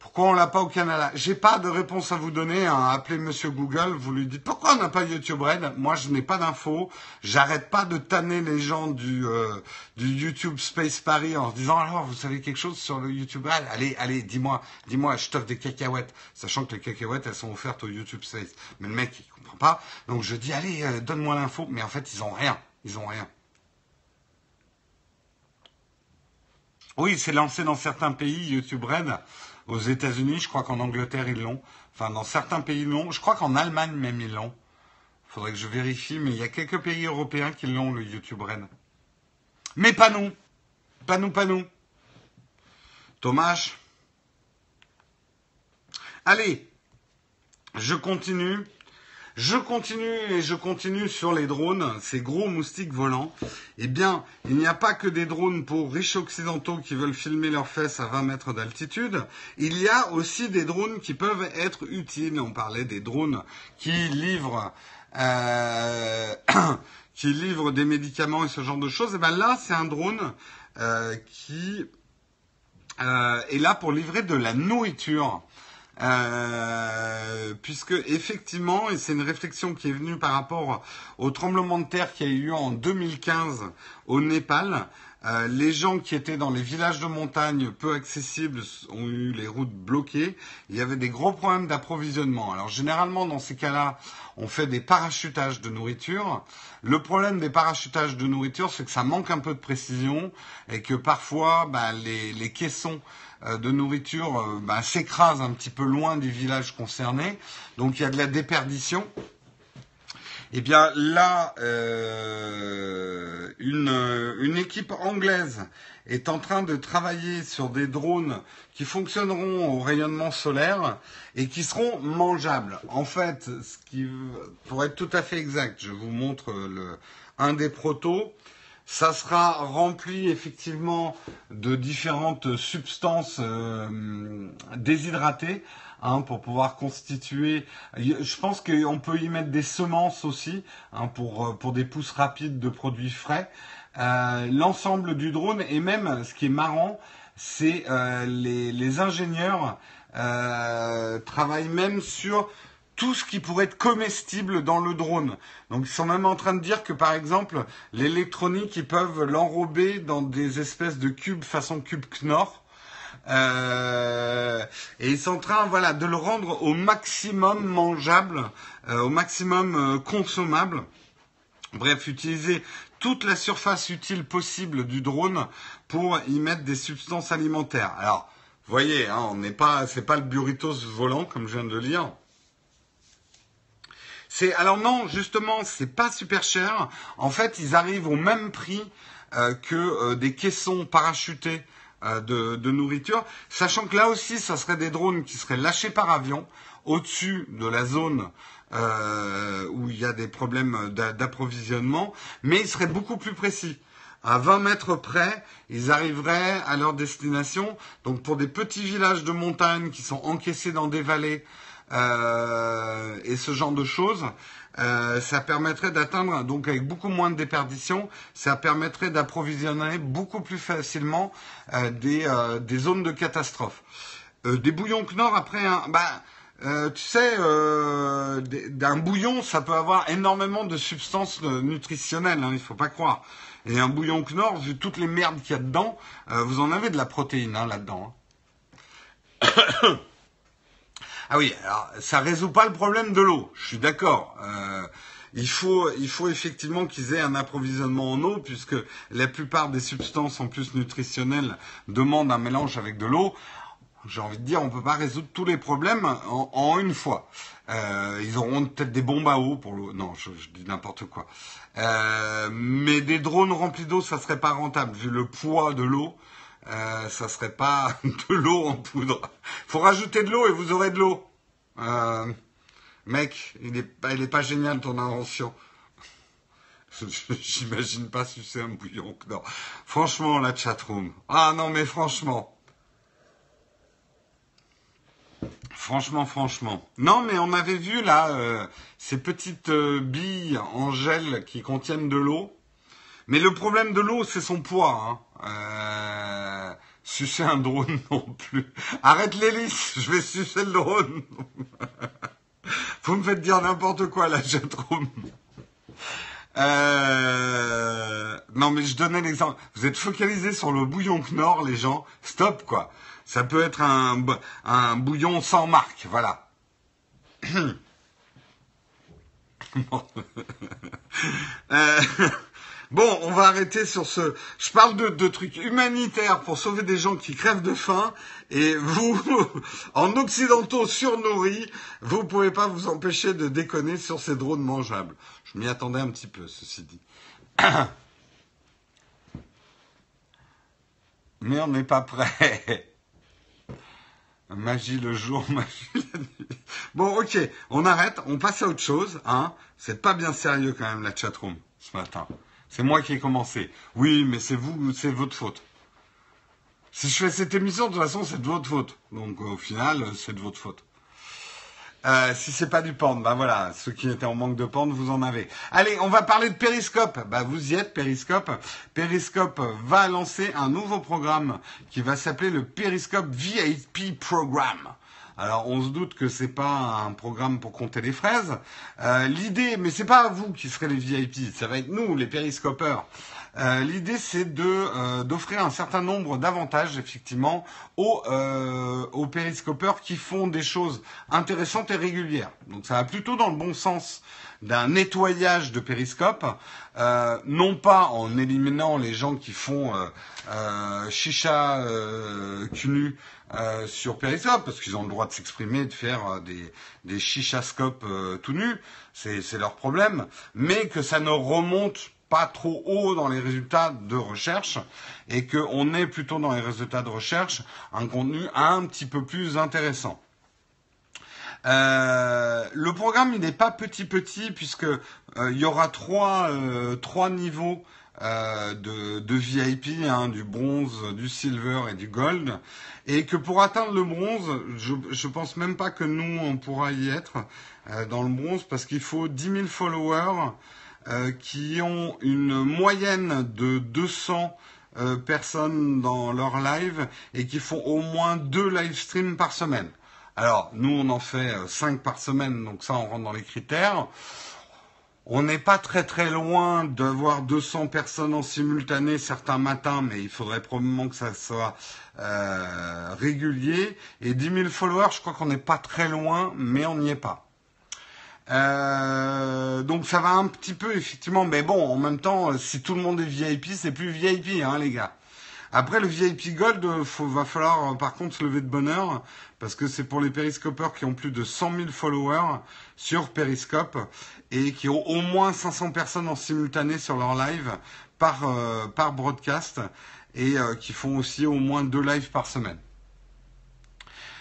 Pourquoi on l'a pas au Canada? J'ai pas de réponse à vous donner. Hein. Appelez Monsieur Google, vous lui dites pourquoi on n'a pas YouTube Red? Moi, je n'ai pas d'infos. J'arrête pas de tanner les gens du, euh, du YouTube Space Paris en disant alors vous savez quelque chose sur le YouTube Red? Allez, allez, dis-moi, dis-moi, je t'offre des cacahuètes, sachant que les cacahuètes elles sont offertes au YouTube Space. Mais le mec il comprend pas. Donc je dis allez, euh, donne-moi l'info. Mais en fait ils ont rien, ils ont rien. Oui, c'est lancé dans certains pays YouTube Red. Aux États-Unis, je crois qu'en Angleterre, ils l'ont. Enfin, dans certains pays, ils l'ont. Je crois qu'en Allemagne, même, ils l'ont. Il faudrait que je vérifie, mais il y a quelques pays européens qui l'ont, le YouTube Ren. Mais pas nous. Pas nous, pas nous. Dommage. Allez, je continue. Je continue et je continue sur les drones, ces gros moustiques volants. Eh bien, il n'y a pas que des drones pour riches occidentaux qui veulent filmer leurs fesses à 20 mètres d'altitude. Il y a aussi des drones qui peuvent être utiles. On parlait des drones qui livrent, euh, qui livrent des médicaments et ce genre de choses. Et eh bien là, c'est un drone euh, qui euh, est là pour livrer de la nourriture. Euh, puisque effectivement, et c'est une réflexion qui est venue par rapport au tremblement de terre qui a eu en 2015 au Népal, euh, les gens qui étaient dans les villages de montagne peu accessibles ont eu les routes bloquées. Il y avait des gros problèmes d'approvisionnement. Alors généralement dans ces cas-là, on fait des parachutages de nourriture. Le problème des parachutages de nourriture, c'est que ça manque un peu de précision et que parfois bah, les, les, caissons de nourriture euh, bah, s'écrasent un petit peu loin des villages concernés. Donc il y a de la déperdition. Eh bien là, euh, une, une, équipe anglaise est en train de travailler sur des drones qui fonctionneront au rayonnement solaire et qui seront mangeables. En fait, ce qui, pour être tout à fait exact, je vous montre le, un des protos. Ça sera rempli effectivement de différentes substances euh, déshydratées hein, pour pouvoir constituer. Je pense qu'on peut y mettre des semences aussi hein, pour, euh, pour des pousses rapides de produits frais. Euh, L'ensemble du drone et même ce qui est marrant, c'est euh, les, les, ingénieurs euh, travaillent même sur tout ce qui pourrait être comestible dans le drone. Donc ils sont même en train de dire que par exemple l'électronique ils peuvent l'enrober dans des espèces de cubes façon cube Knorr euh, et ils sont en train, voilà, de le rendre au maximum mangeable, euh, au maximum euh, consommable. Bref, utiliser toute la surface utile possible du drone pour y mettre des substances alimentaires. Alors, voyez, hein, on n'est pas, c'est pas le burritos volant comme je viens de le lire. Alors non, justement, c'est pas super cher. En fait, ils arrivent au même prix euh, que euh, des caissons parachutés euh, de, de, nourriture, sachant que là aussi, ça serait des drones qui seraient lâchés par avion au-dessus de la zone où il y a des problèmes d'approvisionnement, mais ils seraient beaucoup plus précis. À 20 mètres près, ils arriveraient à leur destination. Donc pour des petits villages de montagne qui sont encaissés dans des vallées euh, et ce genre de choses, euh, ça permettrait d'atteindre, donc avec beaucoup moins de déperdition, ça permettrait d'approvisionner beaucoup plus facilement euh, des, euh, des, zones de catastrophe. Euh, des bouillons Knorr, après, un, bah, tu sais, d'un bouillon, ça peut avoir énormément de substances nutritionnelles, hein, il ne faut pas croire. Et un bouillon Knorr, vu toutes les merdes qu'il y a dedans, vous en avez de la protéine hein, là-dedans. Hein. Ah oui, alors ça résout pas le problème de l'eau. Je suis d'accord. Euh, il faut, il faut effectivement qu'ils aient un approvisionnement en eau, puisque la plupart des substances en plus nutritionnelles demandent un mélange avec de l'eau. J'ai envie de dire, on ne peut pas résoudre tous les problèmes en, une fois. Euh, ils auront peut-être des bombes à eau pour l'eau. Non, je, je dis n'importe quoi. Euh, mais des drones remplis d'eau, ça serait pas rentable vu le poids de l'eau euh, ça serait pas de l'eau en poudre. Faut rajouter de l'eau et vous aurez de l'eau. Euh, mec, il est, pas, il est pas génial ton invention. J'imagine pas si c'est un bouillon. Non. Franchement, la chatroom. Ah non, mais franchement. Franchement, franchement. Non, mais on avait vu là euh, ces petites euh, billes en gel qui contiennent de l'eau. Mais le problème de l'eau, c'est son poids. Hein. Euh, sucer un drone non plus. Arrête l'hélice, je vais sucer le drone. Vous me faites dire n'importe quoi là, chatroom. Euh... Non mais je donnais l'exemple. Vous êtes focalisé sur le bouillon Knorr, les gens. Stop quoi. Ça peut être un, un bouillon sans marque, voilà. euh... Bon, on va arrêter sur ce. Je parle de, trucs humanitaires pour sauver des gens qui crèvent de faim. Et vous, en occidentaux surnourris, vous pouvez pas vous empêcher de déconner sur ces drones mangeables. Je m'y attendais un petit peu, ceci dit. Mais on n'est pas prêt. Magie le jour, magie la nuit. Bon, ok, on arrête, on passe à autre chose. Hein. C'est pas bien sérieux quand même la chatroom ce matin. C'est moi qui ai commencé. Oui, mais c'est vous, c'est votre faute. Si je fais cette émission, de toute façon, c'est de votre faute. Donc, au final, c'est de votre faute. Euh, si c'est pas du porn, bah voilà, ceux qui étaient en manque de porn, vous en avez. Allez, on va parler de Periscope. Bah vous y êtes, Periscope. Periscope va lancer un nouveau programme qui va s'appeler le Periscope VIP Program. Alors on se doute que c'est pas un programme pour compter les fraises. Euh, L'idée, mais c'est pas vous qui serez les VIP, ça va être nous, les périscopeurs. Euh, L'idée, c'est de euh, d'offrir un certain nombre d'avantages, effectivement, aux, aux périscopeurs qui font des choses intéressantes et régulières. Donc ça va plutôt dans le bon sens d'un nettoyage de périscope, non pas en éliminant les gens qui font chicha cunu euh, sur Periscope, parce qu'ils ont le droit de s'exprimer, de faire euh, des, des chichascopes euh, tout nus, c'est leur problème, mais que ça ne remonte pas trop haut dans les résultats de recherche et qu'on ait plutôt dans les résultats de recherche un contenu un petit peu plus intéressant. Euh, le programme il n'est pas petit petit puisque il y aura trois, trois niveaux euh, de, de, VIP, hein, du bronze, du silver et du gold, et que pour atteindre le bronze, je, je pense même pas que nous on pourra y être euh, dans le bronze parce qu'il faut 10 000 followers euh, qui ont une moyenne de 200 euh, personnes dans leur live et qui font au moins deux live streams par semaine. Alors, nous, on en fait euh, 5 par semaine, donc ça, on rentre dans les critères. On n'est pas très très loin d'avoir 200 personnes en simultané certains matins, mais il faudrait probablement que ça soit euh, régulier. Et 10 000 followers, je crois qu'on n'est pas très loin, mais on n'y est pas. Euh, donc ça va un petit peu effectivement, mais bon, en même temps, si tout le monde est VIP, c'est plus VIP, hein, les gars. Après le VIP Gold, faut, va falloir par contre se lever de bonheur parce que c'est pour les périscopeurs qui ont plus de 100 000 followers sur Periscope et qui ont au moins 500 personnes en simultané sur leur live par euh, par broadcast et euh, qui font aussi au moins deux lives par semaine.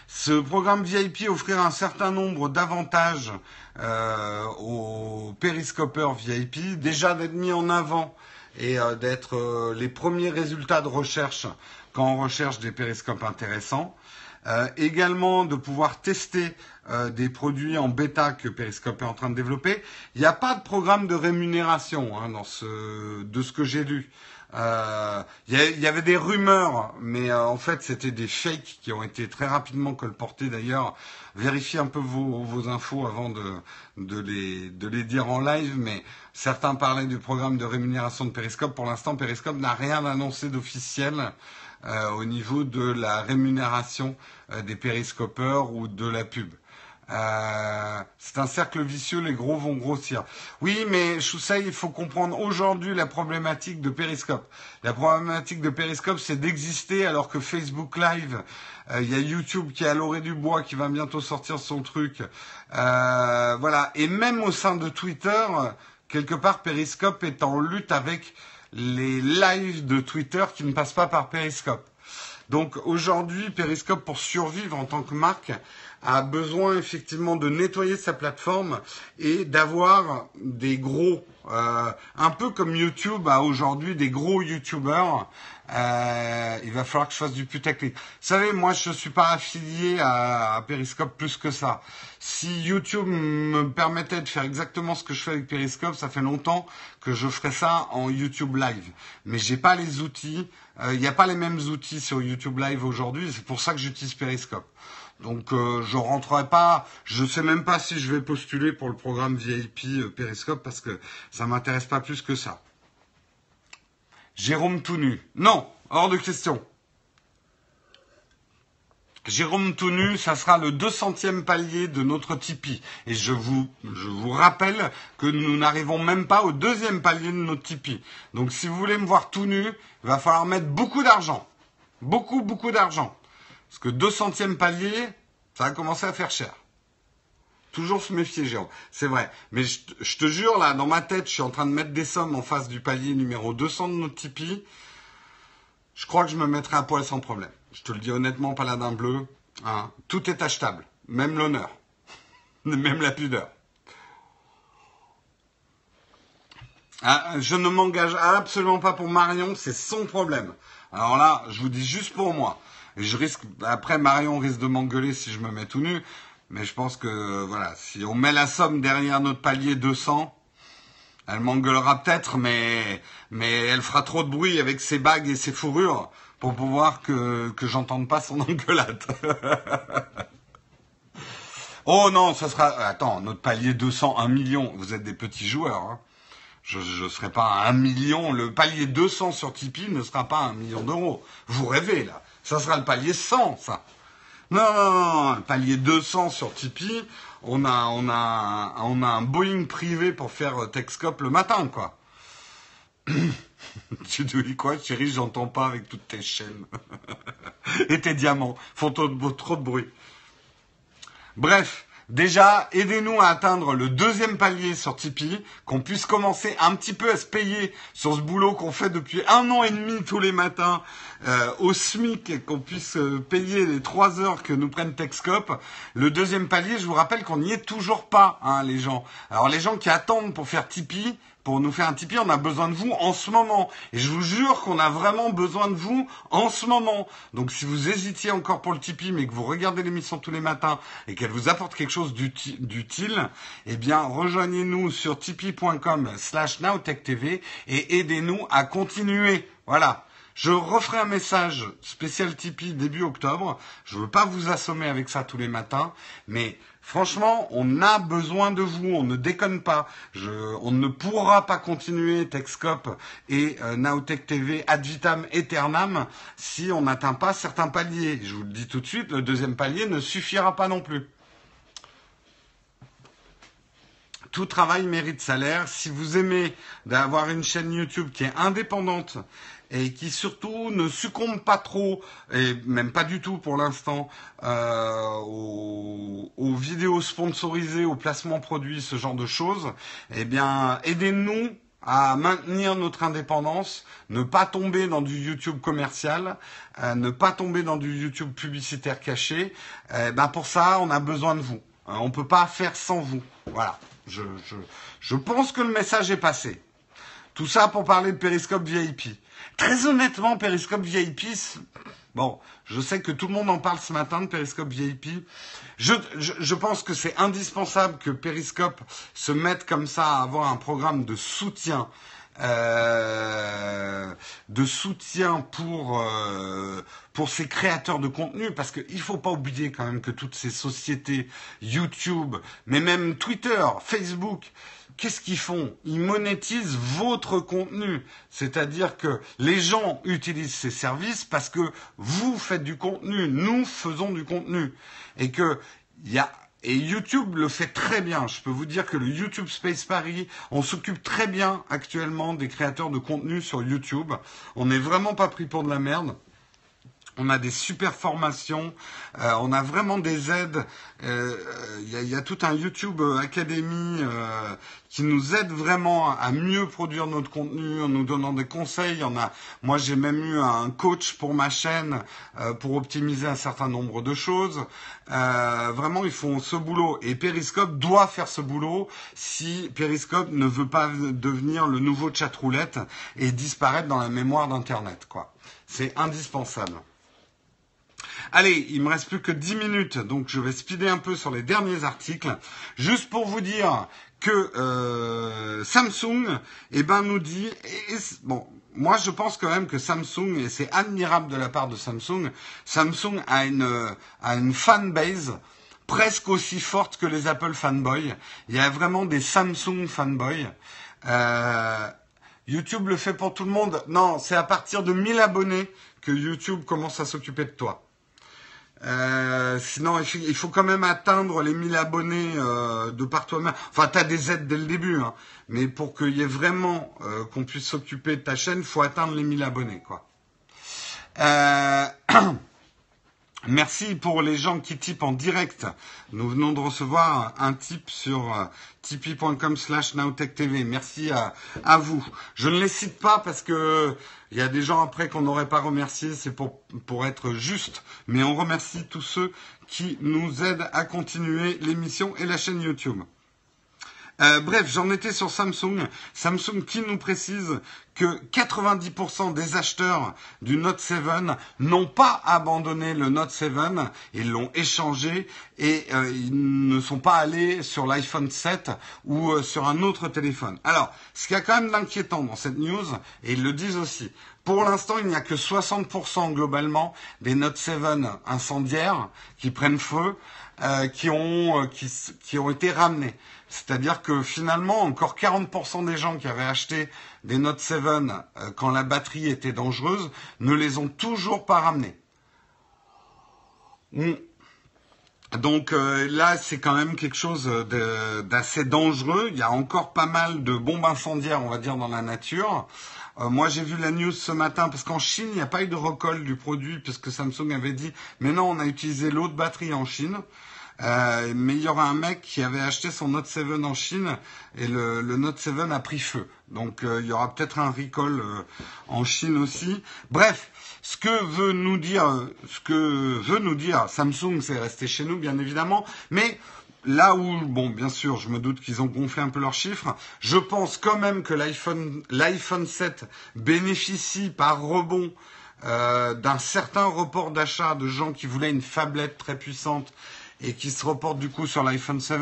Ce programme VIP offrira un certain nombre d'avantages euh, aux périscopeurs VIP, déjà d'être mis en avant et euh, d'être euh, les premiers résultats de recherche quand on recherche des périscopes intéressants. Euh, également de pouvoir tester des produits en bêta que Periscope est en train de développer. Il n'y a pas de programme de rémunération hein, dans ce, de ce que j'ai lu. Il y, y, avait des rumeurs, mais en fait c'était des fakes qui ont été très rapidement colportés d'ailleurs. Vérifiez un peu vos, infos avant de, les, dire en live, mais certains parlaient du programme de rémunération de Periscope. Pour l'instant, Periscope n'a rien annoncé d'officiel euh, au niveau de la rémunération euh, des périscopeurs ou de la pub. Euh, c'est un cercle vicieux, les gros vont grossir. Oui, mais Choussay, il faut comprendre aujourd'hui la problématique de Periscope. La problématique de Periscope, c'est d'exister alors que Facebook Live, il y a YouTube qui est à l'orée du bois, qui va bientôt sortir son truc. Euh, voilà. Et même au sein de Twitter, quelque part, Periscope est en lutte avec les lives de Twitter qui ne passent pas par Periscope. Donc aujourd'hui, Periscope, pour survivre en tant que marque, a besoin effectivement de nettoyer sa plateforme et d'avoir des gros, euh, un peu comme YouTube a aujourd'hui des gros YouTubers. Euh, il va falloir que je fasse du putaclic. Vous savez, moi, je suis pas affilié à, à, Periscope plus que ça. Si YouTube me permettait de faire exactement ce que je fais avec Periscope, ça fait longtemps que je ferais ça en YouTube Live. Mais j'ai pas les outils. Il euh, n'y a pas les mêmes outils sur YouTube Live aujourd'hui. C'est pour ça que j'utilise Periscope. Donc euh, je rentrerai pas, je sais même pas si je vais postuler pour le programme VIP euh, Periscope parce que ça m'intéresse pas plus que ça. Jérôme tout nu. Non, hors de question. Jérôme tout nu, ça sera le 200e palier de notre Tipeee. Et je vous, rappelle que nous n'arrivons même pas au deuxième palier de notre Tipeee. Donc si vous voulez me voir tout nu, il va falloir mettre beaucoup d'argent. Beaucoup, beaucoup d'argent. Parce que 200e palier, ça a commencé à faire cher. Toujours se méfier, Jérôme. C'est vrai. Mais je, te jure, là, dans ma tête, je suis en train de mettre des sommes en face du palier numéro 200 de notre Tipeee. Je crois que je me mettrai à poil sans problème. Je te le dis honnêtement, paladin bleu. Hein, tout est achetable. Même l'honneur. Même la pudeur. Ah, je ne m'engage absolument pas pour Marion, c'est son problème. Alors là, je vous dis juste pour moi. Je risque, après Marion risque de m'engueuler si je me mets tout nu. Mais je pense que voilà, si on met la somme derrière notre palier 200, elle m'engueulera peut-être, mais mais elle fera trop de bruit avec ses bagues et ses fourrures pour pouvoir que que j'entende pas son engueulade. oh non, ça sera. Attends, notre palier 200, 1 million. Vous êtes des petits joueurs. Hein. Je ne serai pas à 1 million. Le palier 200 sur Tipeee ne sera pas un million d'euros. Vous rêvez là. Ça sera le palier 100, ça. Non, non, non, le palier 200 sur Tipeee, on a, on a, on a un Boeing privé pour faire euh, Texcop le matin, quoi. tu te dis quoi, chérie, j'entends pas avec toutes tes chaînes. Et tes diamants font trop de bruit. Bref, Déjà, aidez-nous à atteindre le deuxième palier sur Tipeee, qu'on puisse commencer un petit peu à se payer sur ce boulot qu'on fait depuis un an et demi tous les matins euh, au SMIC, qu'on puisse euh, payer les trois heures que nous prennent Texcop. Le deuxième palier, je vous rappelle qu'on n'y est toujours pas, hein, les gens. Alors les gens qui attendent pour faire Tipeee, pour nous faire un Tipeee, on a besoin de vous en ce moment. Et je vous jure qu'on a vraiment besoin de vous en ce moment. Donc si vous hésitiez encore pour le Tipeee, mais que vous regardez l'émission tous les matins et qu'elle vous apporte quelque chose d'utile, eh bien rejoignez-nous sur tipeee.com slash nowtechtv et aidez-nous à continuer. Voilà. Je referai un message spécial Tipeee début octobre. Je ne veux pas vous assommer avec ça tous les matins, mais Franchement, on a besoin de vous, on ne déconne pas. on ne pourra pas continuer Techscope et euh, Naotech TV ad vitam aeternam si on n'atteint pas certains paliers. Je vous le dis tout de suite, le deuxième palier ne suffira pas non plus. Tout travail mérite salaire. Si vous aimez d'avoir une chaîne YouTube qui est indépendante et qui surtout ne succombe pas trop, et même pas du tout pour l'instant, euh, aux, vidéos sponsorisées, aux placements produits, ce genre de choses, eh bien, aidez-nous à maintenir notre indépendance, ne pas tomber dans du YouTube commercial, euh, ne pas tomber dans du YouTube publicitaire caché. Eh ben pour ça, on a besoin de vous. Euh, on ne peut pas faire sans vous. Voilà. Je, pense que le message est passé. Tout ça pour parler de Periscope VIP. Très honnêtement, Periscope VIP, bon, je sais que tout le monde en parle ce matin de Periscope VIP. Je, pense que c'est indispensable que Periscope se mette comme ça à avoir un programme de soutien. Euh, de soutien pour euh, pour ces créateurs de contenu parce qu'il ne faut pas oublier quand même que toutes ces sociétés YouTube mais même Twitter Facebook qu'est-ce qu'ils font? Ils monétisent votre contenu. C'est-à-dire que les gens utilisent ces services parce que vous faites du contenu, nous faisons du contenu. Et que y a et YouTube le fait très bien. Je peux vous dire que le YouTube Space Paris, on s'occupe très bien actuellement des créateurs de contenu sur YouTube. On n'est vraiment pas pris pour de la merde. On a des super formations, euh, on a vraiment des aides. Il euh, y, a, tout un YouTube Academy euh, qui nous aide vraiment à mieux produire notre contenu en nous donnant des conseils. On a, moi, j'ai même eu un coach pour ma chaîne pour optimiser un certain nombre de choses. vraiment, ils font ce boulot et Periscope doit faire ce boulot si Periscope ne veut pas devenir le nouveau chat roulette et disparaître dans la mémoire d'Internet. Quoi, c'est indispensable. Allez, il me reste plus que 10 minutes, donc je vais speeder un peu sur les derniers articles. Juste pour vous dire que euh, Samsung eh ben, nous dit... bon, moi je pense quand même que Samsung, et c'est admirable de la part de Samsung, Samsung a une, a une fanbase presque aussi forte que les Apple fanboys. Il y a vraiment des Samsung fanboys. Euh, YouTube le fait pour tout le monde. Non, c'est à partir de 1000 abonnés que YouTube commence à s'occuper de toi. Euh, sinon, il faut quand même atteindre les 1000 abonnés euh, de par toi-même. Enfin, tu des aides dès le début, hein. mais pour qu'il y ait vraiment euh, qu'on puisse s'occuper de ta chaîne, faut atteindre les 1000 abonnés. quoi. Merci pour les gens qui typent en direct. Nous venons de recevoir un tip sur euh, tipeee.com slash nowtechtv. Merci à, à, vous. Je ne les cite pas parce que il y a des gens après qu'on n'aurait pas remercié. C'est pour, pour être juste. Mais on remercie tous ceux qui nous aident à continuer l'émission et la chaîne YouTube. Euh, bref, j'en étais sur Samsung. Samsung qui nous précise que 90% des acheteurs du Note 7 n'ont pas abandonné le Note 7, ils l'ont échangé et euh, ils ne sont pas allés sur l'iPhone 7 ou euh, sur un autre téléphone. Alors, ce qui y a quand même d'inquiétant dans cette news, et ils le disent aussi, pour l'instant, il n'y a que 60% globalement des Note 7 incendiaires qui prennent feu, qui ont été ramenés. C'est-à-dire que finalement, encore 40% des gens qui avaient acheté des Note 7 euh, quand la batterie était dangereuse ne les ont toujours pas ramenés. Donc euh, là, c'est quand même quelque chose d'assez dangereux. Il y a encore pas mal de bombes incendiaires, on va dire, dans la nature. Euh, moi, j'ai vu la news ce matin parce qu'en Chine, il n'y a pas eu de recolle du produit puisque Samsung avait dit, mais non, on a utilisé l'autre batterie en Chine. Euh, mais il y aura un mec qui avait acheté son Note 7 en Chine et le, Note 7 a pris feu. Donc euh, il y aura peut-être un recall euh, en Chine aussi. Bref, ce que veut nous dire, ce que veut nous dire Samsung, c'est rester chez nous, bien évidemment, mais Là où, bon, bien sûr, je me doute qu'ils ont gonflé un peu leurs chiffres, je pense quand même que l'iPhone, l'iPhone 7 bénéficie par rebond d'un certain report d'achat de gens qui voulaient une fablette très puissante et qui se reporte du coup sur l'iPhone 7,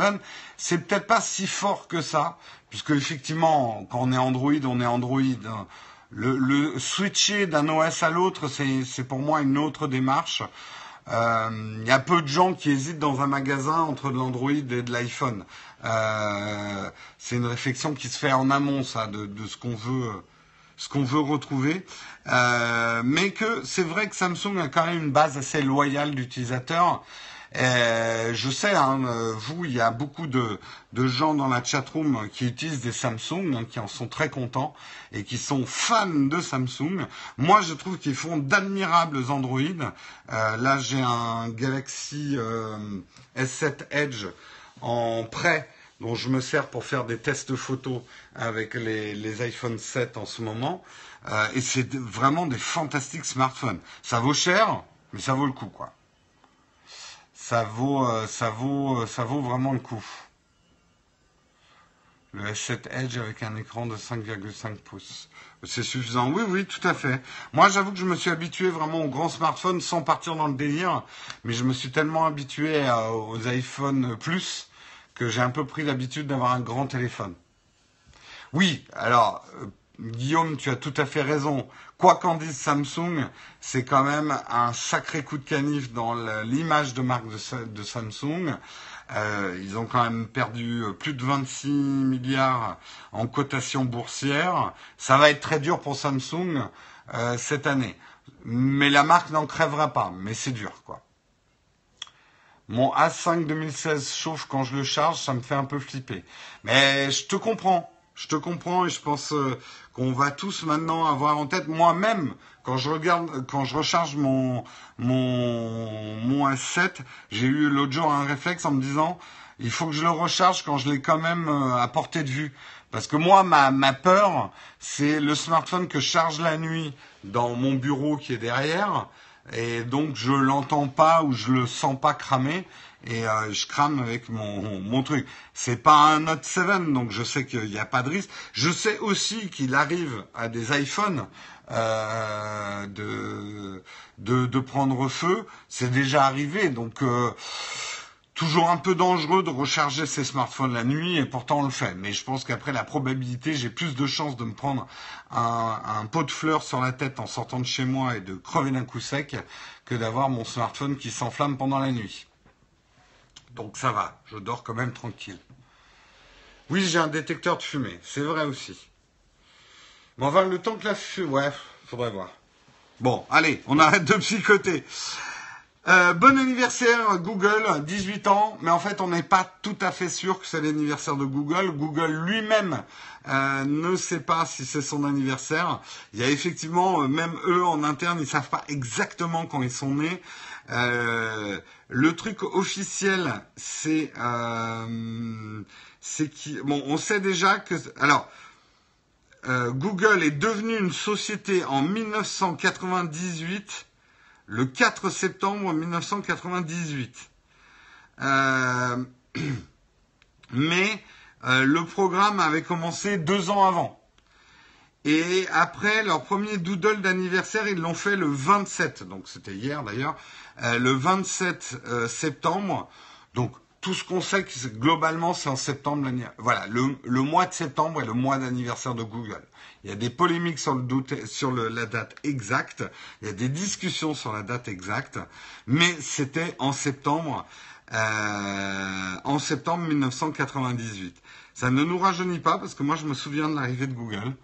c'est peut-être pas si fort que ça, puisque effectivement, quand on est Android, on est Android. Le, le switcher d'un OS à l'autre, c'est pour moi une autre démarche. Il euh, y a peu de gens qui hésitent dans un magasin entre de l'Android et de l'iPhone. Euh, c'est une réflexion qui se fait en amont, ça, de, de ce qu'on veut, ce qu'on veut retrouver. Euh, mais que c'est vrai que Samsung a quand même une base assez loyale d'utilisateurs. Euh, je sais, hein, euh, vous, il y a beaucoup de, gens dans la chatroom qui utilisent des Samsung, hein, qui en sont très contents et qui sont fans de Samsung. Moi, je trouve qu'ils font d'admirables Android. Euh, là, j'ai un Galaxy S7 Edge en prêt dont je me sers pour faire des tests photos avec les, les iPhone 7 en ce moment. et c'est vraiment des fantastiques smartphones. Ça vaut cher, mais ça vaut le coup, quoi ça vaut, euh, ça vaut, euh, ça vaut vraiment le coup. Le S7 Edge avec un écran de 5,5 pouces. C'est suffisant. Oui, oui, tout à fait. Moi, j'avoue que je me suis habitué vraiment aux grands smartphones sans partir dans le délire, mais je me suis tellement habitué aux iPhone Plus que j'ai un peu pris l'habitude d'avoir un grand téléphone. Oui, alors, euh, Guillaume, tu as tout à fait raison. Quoi qu'en dise Samsung, c'est quand même un sacré coup de canif dans l'image de marque de, Samsung. Euh, ils ont quand même perdu euh, plus de 26 milliards en cotation boursière. Ça va être très dur pour Samsung euh, cette année. Mais la marque n'en crèvera pas. Mais c'est dur, quoi. Mon A5 2016 chauffe quand je le charge, ça me fait un peu flipper. Mais je te comprends. Je te comprends et je pense qu'on va tous maintenant avoir en tête. Moi-même, quand je regarde, quand je recharge mon mon mon S7, j'ai eu l'autre jour un réflexe en me disant, il faut que je le recharge quand je l'ai quand même euh, à portée de vue. Parce que moi, ma, ma peur, c'est le smartphone que je charge la nuit dans mon bureau qui est derrière, et donc je l'entends pas ou je le sens pas cramer et euh, je crame avec mon, mon truc. C'est pas un Note 7, donc je sais qu'il n'y a pas de risque. Je sais aussi qu'il arrive à des iPhones euh, de, de, prendre feu. C'est déjà arrivé, donc euh, toujours un peu dangereux de recharger ses smartphones la nuit, et pourtant on le fait. Mais je pense qu'après la probabilité, j'ai plus de chances de me prendre un pot de fleurs sur la tête en sortant de chez moi et de crever d'un coup sec que d'avoir mon smartphone qui s'enflamme pendant la nuit. Donc ça va, je dors quand même tranquille. Oui, j'ai un détecteur de fumée, c'est vrai aussi. Mais enfin, le temps que la fumée... Ouais, faudrait voir. Bon, allez, on arrête de psychoter. Euh, bon anniversaire Google, 18 ans, mais en fait on n'est pas tout à fait sûr que c'est l'anniversaire de Google. Google lui-même euh, ne sait pas si c'est son anniversaire. Il y a effectivement, euh, même eux en interne, ils savent pas exactement quand ils sont nés. Euh, le truc officiel, c'est euh, qui bon, on sait déjà que alors euh, Google est devenu une société en 1998, le 4 septembre 1998. Euh, mais le programme avait commencé deux ans avant. Et après leur premier doodle d'anniversaire, ils l'ont fait le 27, donc c'était hier d'ailleurs, euh, le 27 euh, septembre. Donc tout ce qu'on sait, globalement, c'est en septembre. Voilà, le, mois de septembre est le mois d'anniversaire de Google. Il y a des polémiques sur, le la date exacte, il y a des discussions sur la date exacte, mais c'était en septembre, euh, en septembre 1998. Ça ne nous rajeunit pas parce que moi je me souviens de l'arrivée de Google.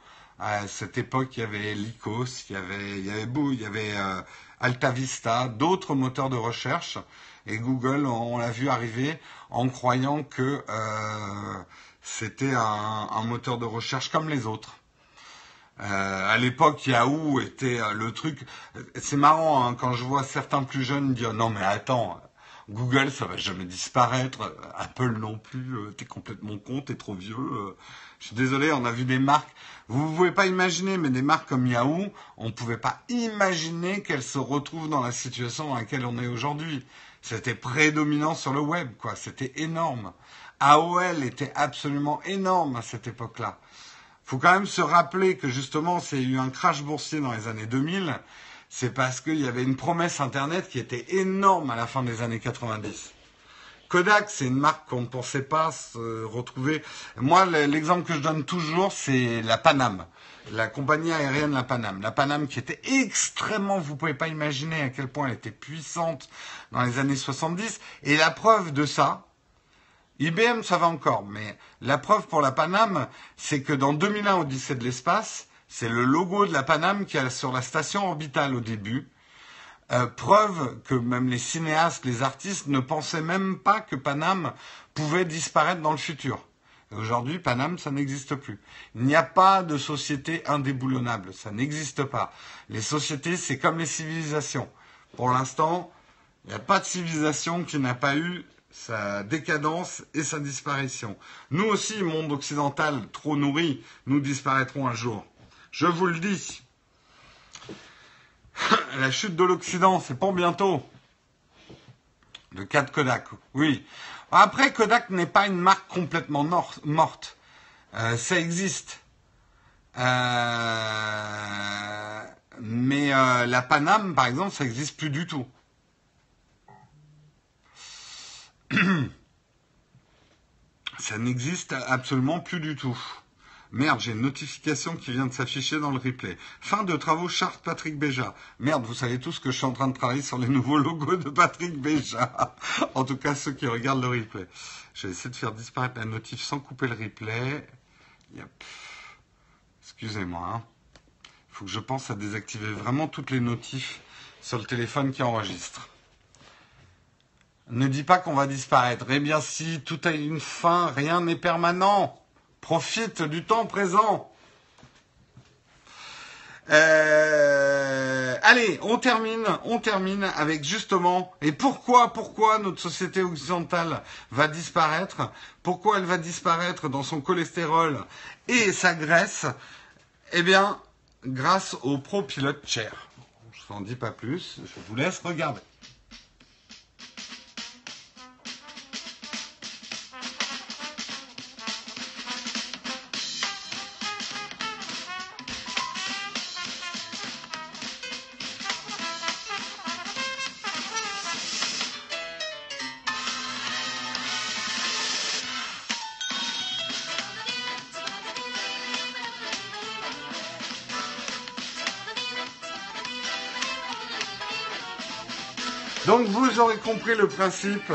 À cette époque, il y avait Lycos, il y avait, il y avait il y avait euh, AltaVista, d'autres moteurs de recherche. Et Google, on, l'a vu arriver en croyant que euh, c'était un, moteur de recherche comme les autres. Euh, à l'époque, Yahoo était euh, le truc. C'est marrant hein, quand je vois certains plus jeunes dire non mais attends, Google ça va jamais disparaître, Apple non plus, t'es complètement con, t'es trop vieux. Je suis désolé, on a vu des marques. Vous ne pouvez pas imaginer, mais des marques comme Yahoo, on ne pouvait pas imaginer qu'elles se retrouvent dans la situation dans laquelle on est aujourd'hui. C'était prédominant sur le web, quoi. C'était énorme. AOL était absolument énorme à cette époque-là. Faut quand même se rappeler que justement, c'est eu un crash boursier dans les années 2000. C'est parce qu'il y avait une promesse Internet qui était énorme à la fin des années 90. Kodak, c'est une marque qu'on ne pensait pas se retrouver. Moi, l'exemple que je donne toujours, c'est la Paname la compagnie aérienne La Paname. La Paname qui était extrêmement, vous pouvez pas imaginer à quel point elle était puissante dans les années 70. Et la preuve de ça, IBM ça va encore, mais la preuve pour la Paname, c'est que dans 2001 Odyssée de l'espace, c'est le logo de la Paname qui est sur la station orbitale au début. Euh, preuve que même les cinéastes, les artistes ne pensaient même pas que Paname pouvait disparaître dans le futur. Aujourd'hui, Paname, ça n'existe plus. Il n'y a pas de société indéboulonnable, ça n'existe pas. Les sociétés, c'est comme les civilisations. Pour l'instant, il n'y a pas de civilisation qui n'a pas eu sa décadence et sa disparition. Nous aussi, monde occidental trop nourri, nous disparaîtrons un jour. Je vous le dis. La chute de l'Occident, c'est pour bientôt. Le cas de Kodak, oui. Après, Kodak n'est pas une marque complètement morte. Euh, ça existe. Euh, mais euh, la Paname, par exemple, ça n'existe plus du tout. ça n'existe absolument plus du tout. Merde, j'ai une notification qui vient de s'afficher dans le replay. Fin de travaux charte Patrick Béja. Merde, vous savez tous que je suis en train de travailler sur les nouveaux logos de Patrick Béja. en tout cas, ceux qui regardent le replay. Je vais essayer de faire disparaître la notif sans couper le replay. Excusez-moi. Il hein. faut que je pense à désactiver vraiment toutes les notifs sur le téléphone qui enregistre. Ne dis pas qu'on va disparaître. Eh bien si, tout a une fin, rien n'est permanent. Profite du temps présent. Euh, allez, on termine, on termine avec justement, et pourquoi, pourquoi notre société occidentale va disparaître, pourquoi elle va disparaître dans son cholestérol et sa graisse, eh bien, grâce au ProPilot Chair. Je n'en dis pas plus, je vous laisse regarder. Compris le principe.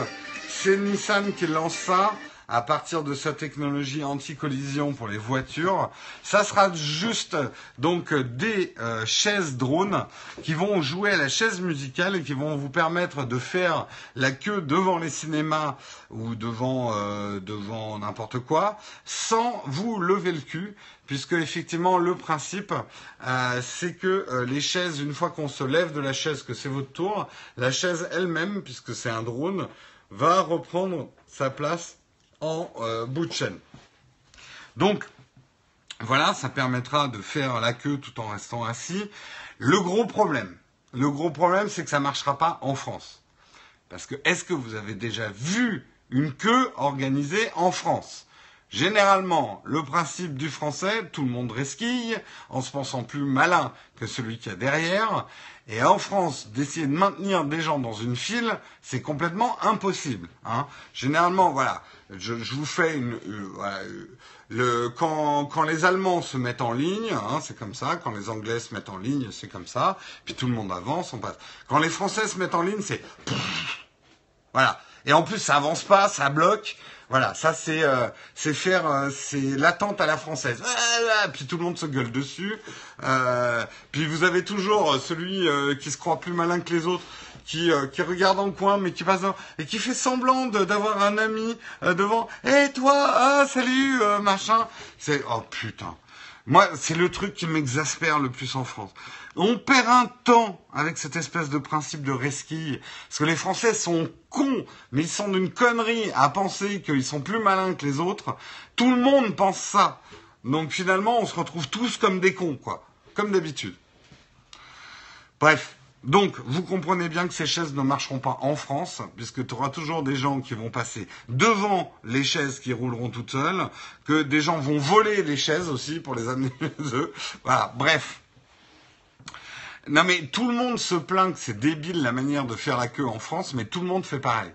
C'est Nissan qui lance ça à partir de sa technologie anti-collision pour les voitures. Ça sera juste donc des euh, chaises drones qui vont jouer à la chaise musicale et qui vont vous permettre de faire la queue devant les cinémas ou devant euh, devant n'importe quoi sans vous lever le cul puisque effectivement le principe euh, c'est que les chaises une fois qu'on se lève de la chaise que c'est votre tour la chaise elle-même puisque c'est un drone va reprendre sa place en euh, bout de chaîne. Donc, voilà, ça permettra de faire la queue tout en restant assis. Le gros problème, le gros problème, c'est que ça ne marchera pas en France. Parce que est-ce que vous avez déjà vu une queue organisée en France? Généralement, le principe du français, tout le monde resquille en se pensant plus malin que celui qui a derrière. Et en France, d'essayer de maintenir des gens dans une file, c'est complètement impossible. Hein. Généralement, voilà, je, vous fais une, euh, voilà, le, quand, quand, les Allemands se mettent en ligne, hein, c'est comme ça. Quand les Anglais se mettent en ligne, c'est comme ça. Puis tout le monde avance, on passe. Quand les Français se mettent en ligne, c'est voilà. Et en plus, ça avance pas, ça bloque. Voilà, ça c'est euh, c'est faire euh, c'est l'attente à la française. puis tout le monde se gueule dessus. Euh, puis vous avez toujours celui qui se croit plus malin que les autres, qui qui regarde en coin mais qui passe et qui fait semblant d'avoir un ami devant. Hé toi, ah salut machin. C'est oh putain. Moi, c'est le truc qui m'exaspère le plus en France. On perd un temps avec cette espèce de principe de resquille. Parce que les Français sont cons, mais ils sont d'une connerie à penser qu'ils sont plus malins que les autres. Tout le monde pense ça. Donc finalement, on se retrouve tous comme des cons, quoi. Comme d'habitude. Bref. Donc, vous comprenez bien que ces chaises ne marcheront pas en France, puisque tu auras toujours des gens qui vont passer devant les chaises qui rouleront toutes seules, que des gens vont voler les chaises aussi pour les amener eux. Voilà, bref. Non mais tout le monde se plaint que c'est débile la manière de faire la queue en France, mais tout le monde fait pareil.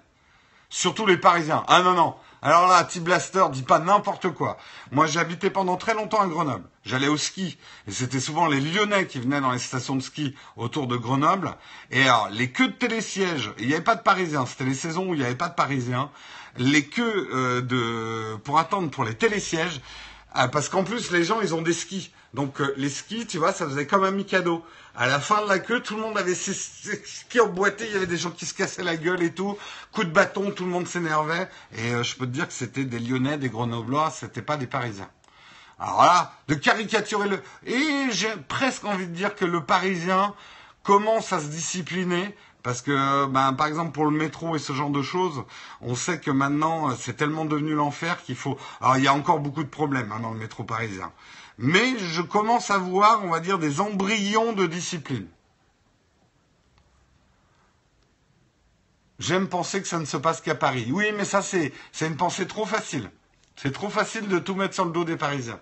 Surtout les Parisiens. Ah non, non. Alors là, T-Blaster dit pas n'importe quoi. Moi, j'habitais pendant très longtemps à Grenoble. J'allais au ski. Et c'était souvent les Lyonnais qui venaient dans les stations de ski autour de Grenoble. Et alors, les queues de télésièges, il n'y avait pas de Parisiens. C'était les saisons où il n'y avait pas de Parisiens. Les queues euh, de pour attendre pour les télésièges, ah, parce qu'en plus, les gens, ils ont des skis. Donc, euh, les skis, tu vois, ça faisait comme un Mikado. À la fin de la queue, tout le monde avait ses skis emboîtés. Il y avait des gens qui se cassaient la gueule et tout. Coup de bâton, tout le monde s'énervait. Et euh, je peux te dire que c'était des Lyonnais, des Grenoblois, c'était pas des Parisiens. Alors là, de caricaturer le... Et j'ai presque envie de dire que le Parisien commence à se discipliner parce que, ben, par exemple, pour le métro et ce genre de choses, on sait que maintenant, euh, c'est tellement devenu l'enfer qu'il faut. Alors, il y a encore beaucoup de problèmes hein, dans le métro parisien. Mais je commence à voir, on va dire, des embryons de discipline. J'aime penser que ça ne se passe qu'à Paris. Oui, mais ça, c'est, une pensée trop facile. C'est trop facile de tout mettre sur le dos des Parisiens.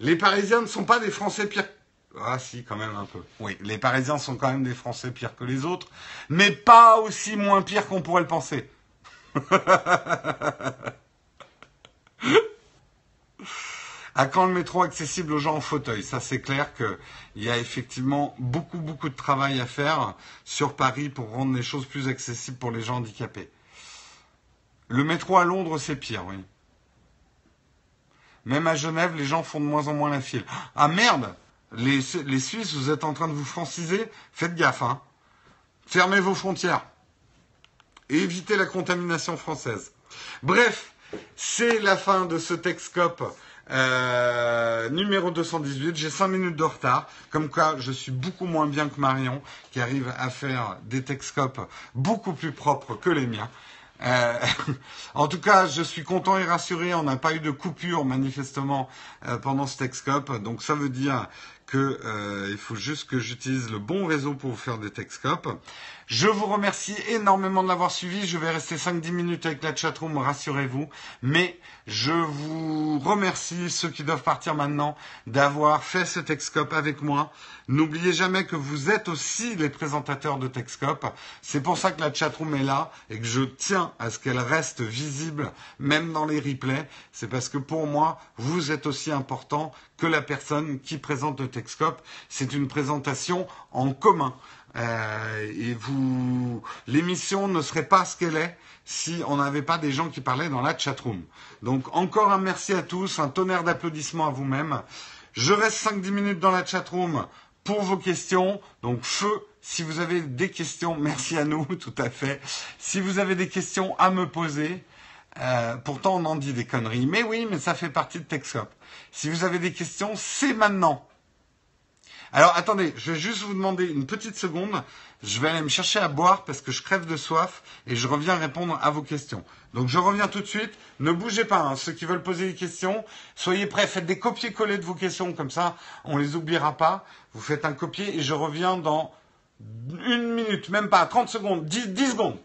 Les Parisiens ne sont pas des Français pires ah si, quand même un peu. Oui, les Parisiens sont quand même des Français pires que les autres, mais pas aussi moins pires qu'on pourrait le penser. à quand le métro accessible aux gens en fauteuil? Ça, c'est clair qu'il y a effectivement beaucoup, beaucoup de travail à faire sur Paris pour rendre les choses plus accessibles pour les gens handicapés. Le métro à Londres, c'est pire, oui. Même à Genève, les gens font de moins en moins la file. Ah merde les, Suisses, vous êtes en train de vous franciser, faites gaffe. Hein. Fermez vos frontières. Et évitez la contamination française. Bref, c'est la fin de ce Texcope euh, numéro 218. J'ai 5 minutes de retard. Comme quoi, je suis beaucoup moins bien que Marion, qui arrive à faire des Texcopes beaucoup plus propres que les miens. Euh, en tout cas, je suis content et rassuré. On n'a pas eu de coupure manifestement euh, pendant ce Texcope. Donc ça veut dire qu'il euh, faut juste que j'utilise le bon réseau pour vous faire des Texcopes. Je vous remercie énormément de l'avoir suivi. Je vais rester 5-10 minutes avec la chatroom, rassurez-vous. Mais je vous remercie, ceux qui doivent partir maintenant, d'avoir fait ce Texcope avec moi. N'oubliez jamais que vous êtes aussi les présentateurs de Texcope. C'est pour ça que la chatroom est là et que je tiens à ce qu'elle reste visible, même dans les replays. C'est parce que pour moi, vous êtes aussi important que la personne qui présente le Texcope. C'est une présentation en commun. Euh, et vous, l'émission ne serait pas ce qu'elle est si on n'avait pas des gens qui parlaient dans la chatroom. Donc encore un merci à tous, un tonnerre d'applaudissements à vous-même. Je reste 5-10 minutes dans la chatroom pour vos questions. Donc feu, si vous avez des questions, merci à nous, tout à fait. Si vous avez des questions à me poser, euh, pourtant on en dit des conneries, mais oui, mais ça fait partie de TechScope. Si vous avez des questions, c'est maintenant. Alors attendez, je vais juste vous demander une petite seconde. Je vais aller me chercher à boire parce que je crève de soif et je reviens répondre à vos questions. Donc je reviens tout de suite. Ne bougez pas, hein. ceux qui veulent poser des questions, soyez prêts, faites des copier-coller de vos questions, comme ça on ne les oubliera pas. Vous faites un copier et je reviens dans une minute, même pas, 30 secondes, 10, 10 secondes.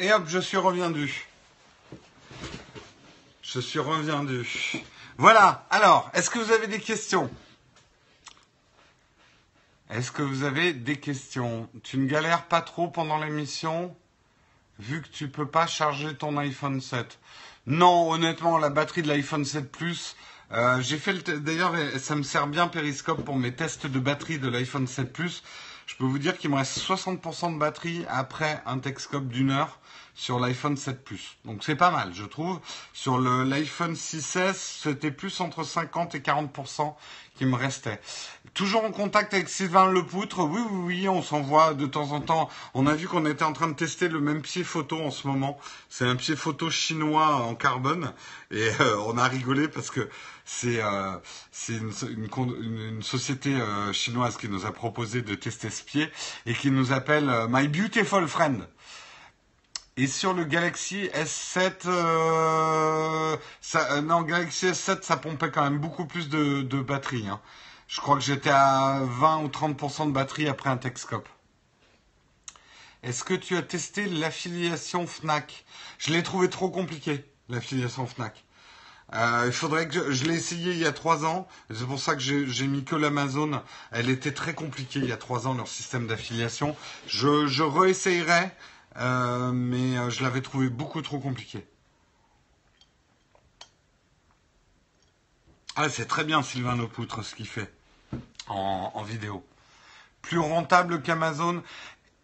Et hop, je suis reviendu. Je suis reviendu. Voilà. Alors, est-ce que vous avez des questions? Est-ce que vous avez des questions? Tu ne galères pas trop pendant l'émission vu que tu peux pas charger ton iPhone 7 Non, honnêtement, la batterie de l'iPhone 7 Plus, euh, j'ai fait le d'ailleurs ça me sert bien Periscope pour mes tests de batterie de l'iPhone 7 Plus. Je peux vous dire qu'il me reste 60% de batterie après un Texcope d'une heure sur l'iPhone 7 Plus. Donc c'est pas mal, je trouve. Sur l'iPhone 6S, c'était plus entre 50 et 40% qui me restait. Toujours en contact avec Sylvain Lepoutre. Oui, oui, oui, on s'envoie de temps en temps. On a vu qu'on était en train de tester le même pied photo en ce moment. C'est un pied photo chinois en carbone. Et euh, on a rigolé parce que c'est euh, une, une, société euh, chinoise qui nous a proposé de tester ce pied et qui nous appelle euh, My Beautiful Friend. Et sur le Galaxy S7, euh, ça, non, Galaxy S7, ça pompait quand même beaucoup plus de, batterie. Hein. Je crois que j'étais à 20 ou 30% de batterie après un Texcope. Est-ce que tu as testé l'affiliation Fnac? Je l'ai trouvé trop compliqué, l'affiliation Fnac. Euh, il faudrait que je, l'ai essayé il y a trois ans. C'est pour ça que j'ai mis que l'Amazon. Elle était très compliquée il y a trois ans leur système d'affiliation. Je, je réessayerai, euh, mais euh, je l'avais trouvé beaucoup trop compliqué. Ah, c'est très bien Sylvain Lepoutre ce qu'il fait en vidéo. Plus rentable qu'Amazon.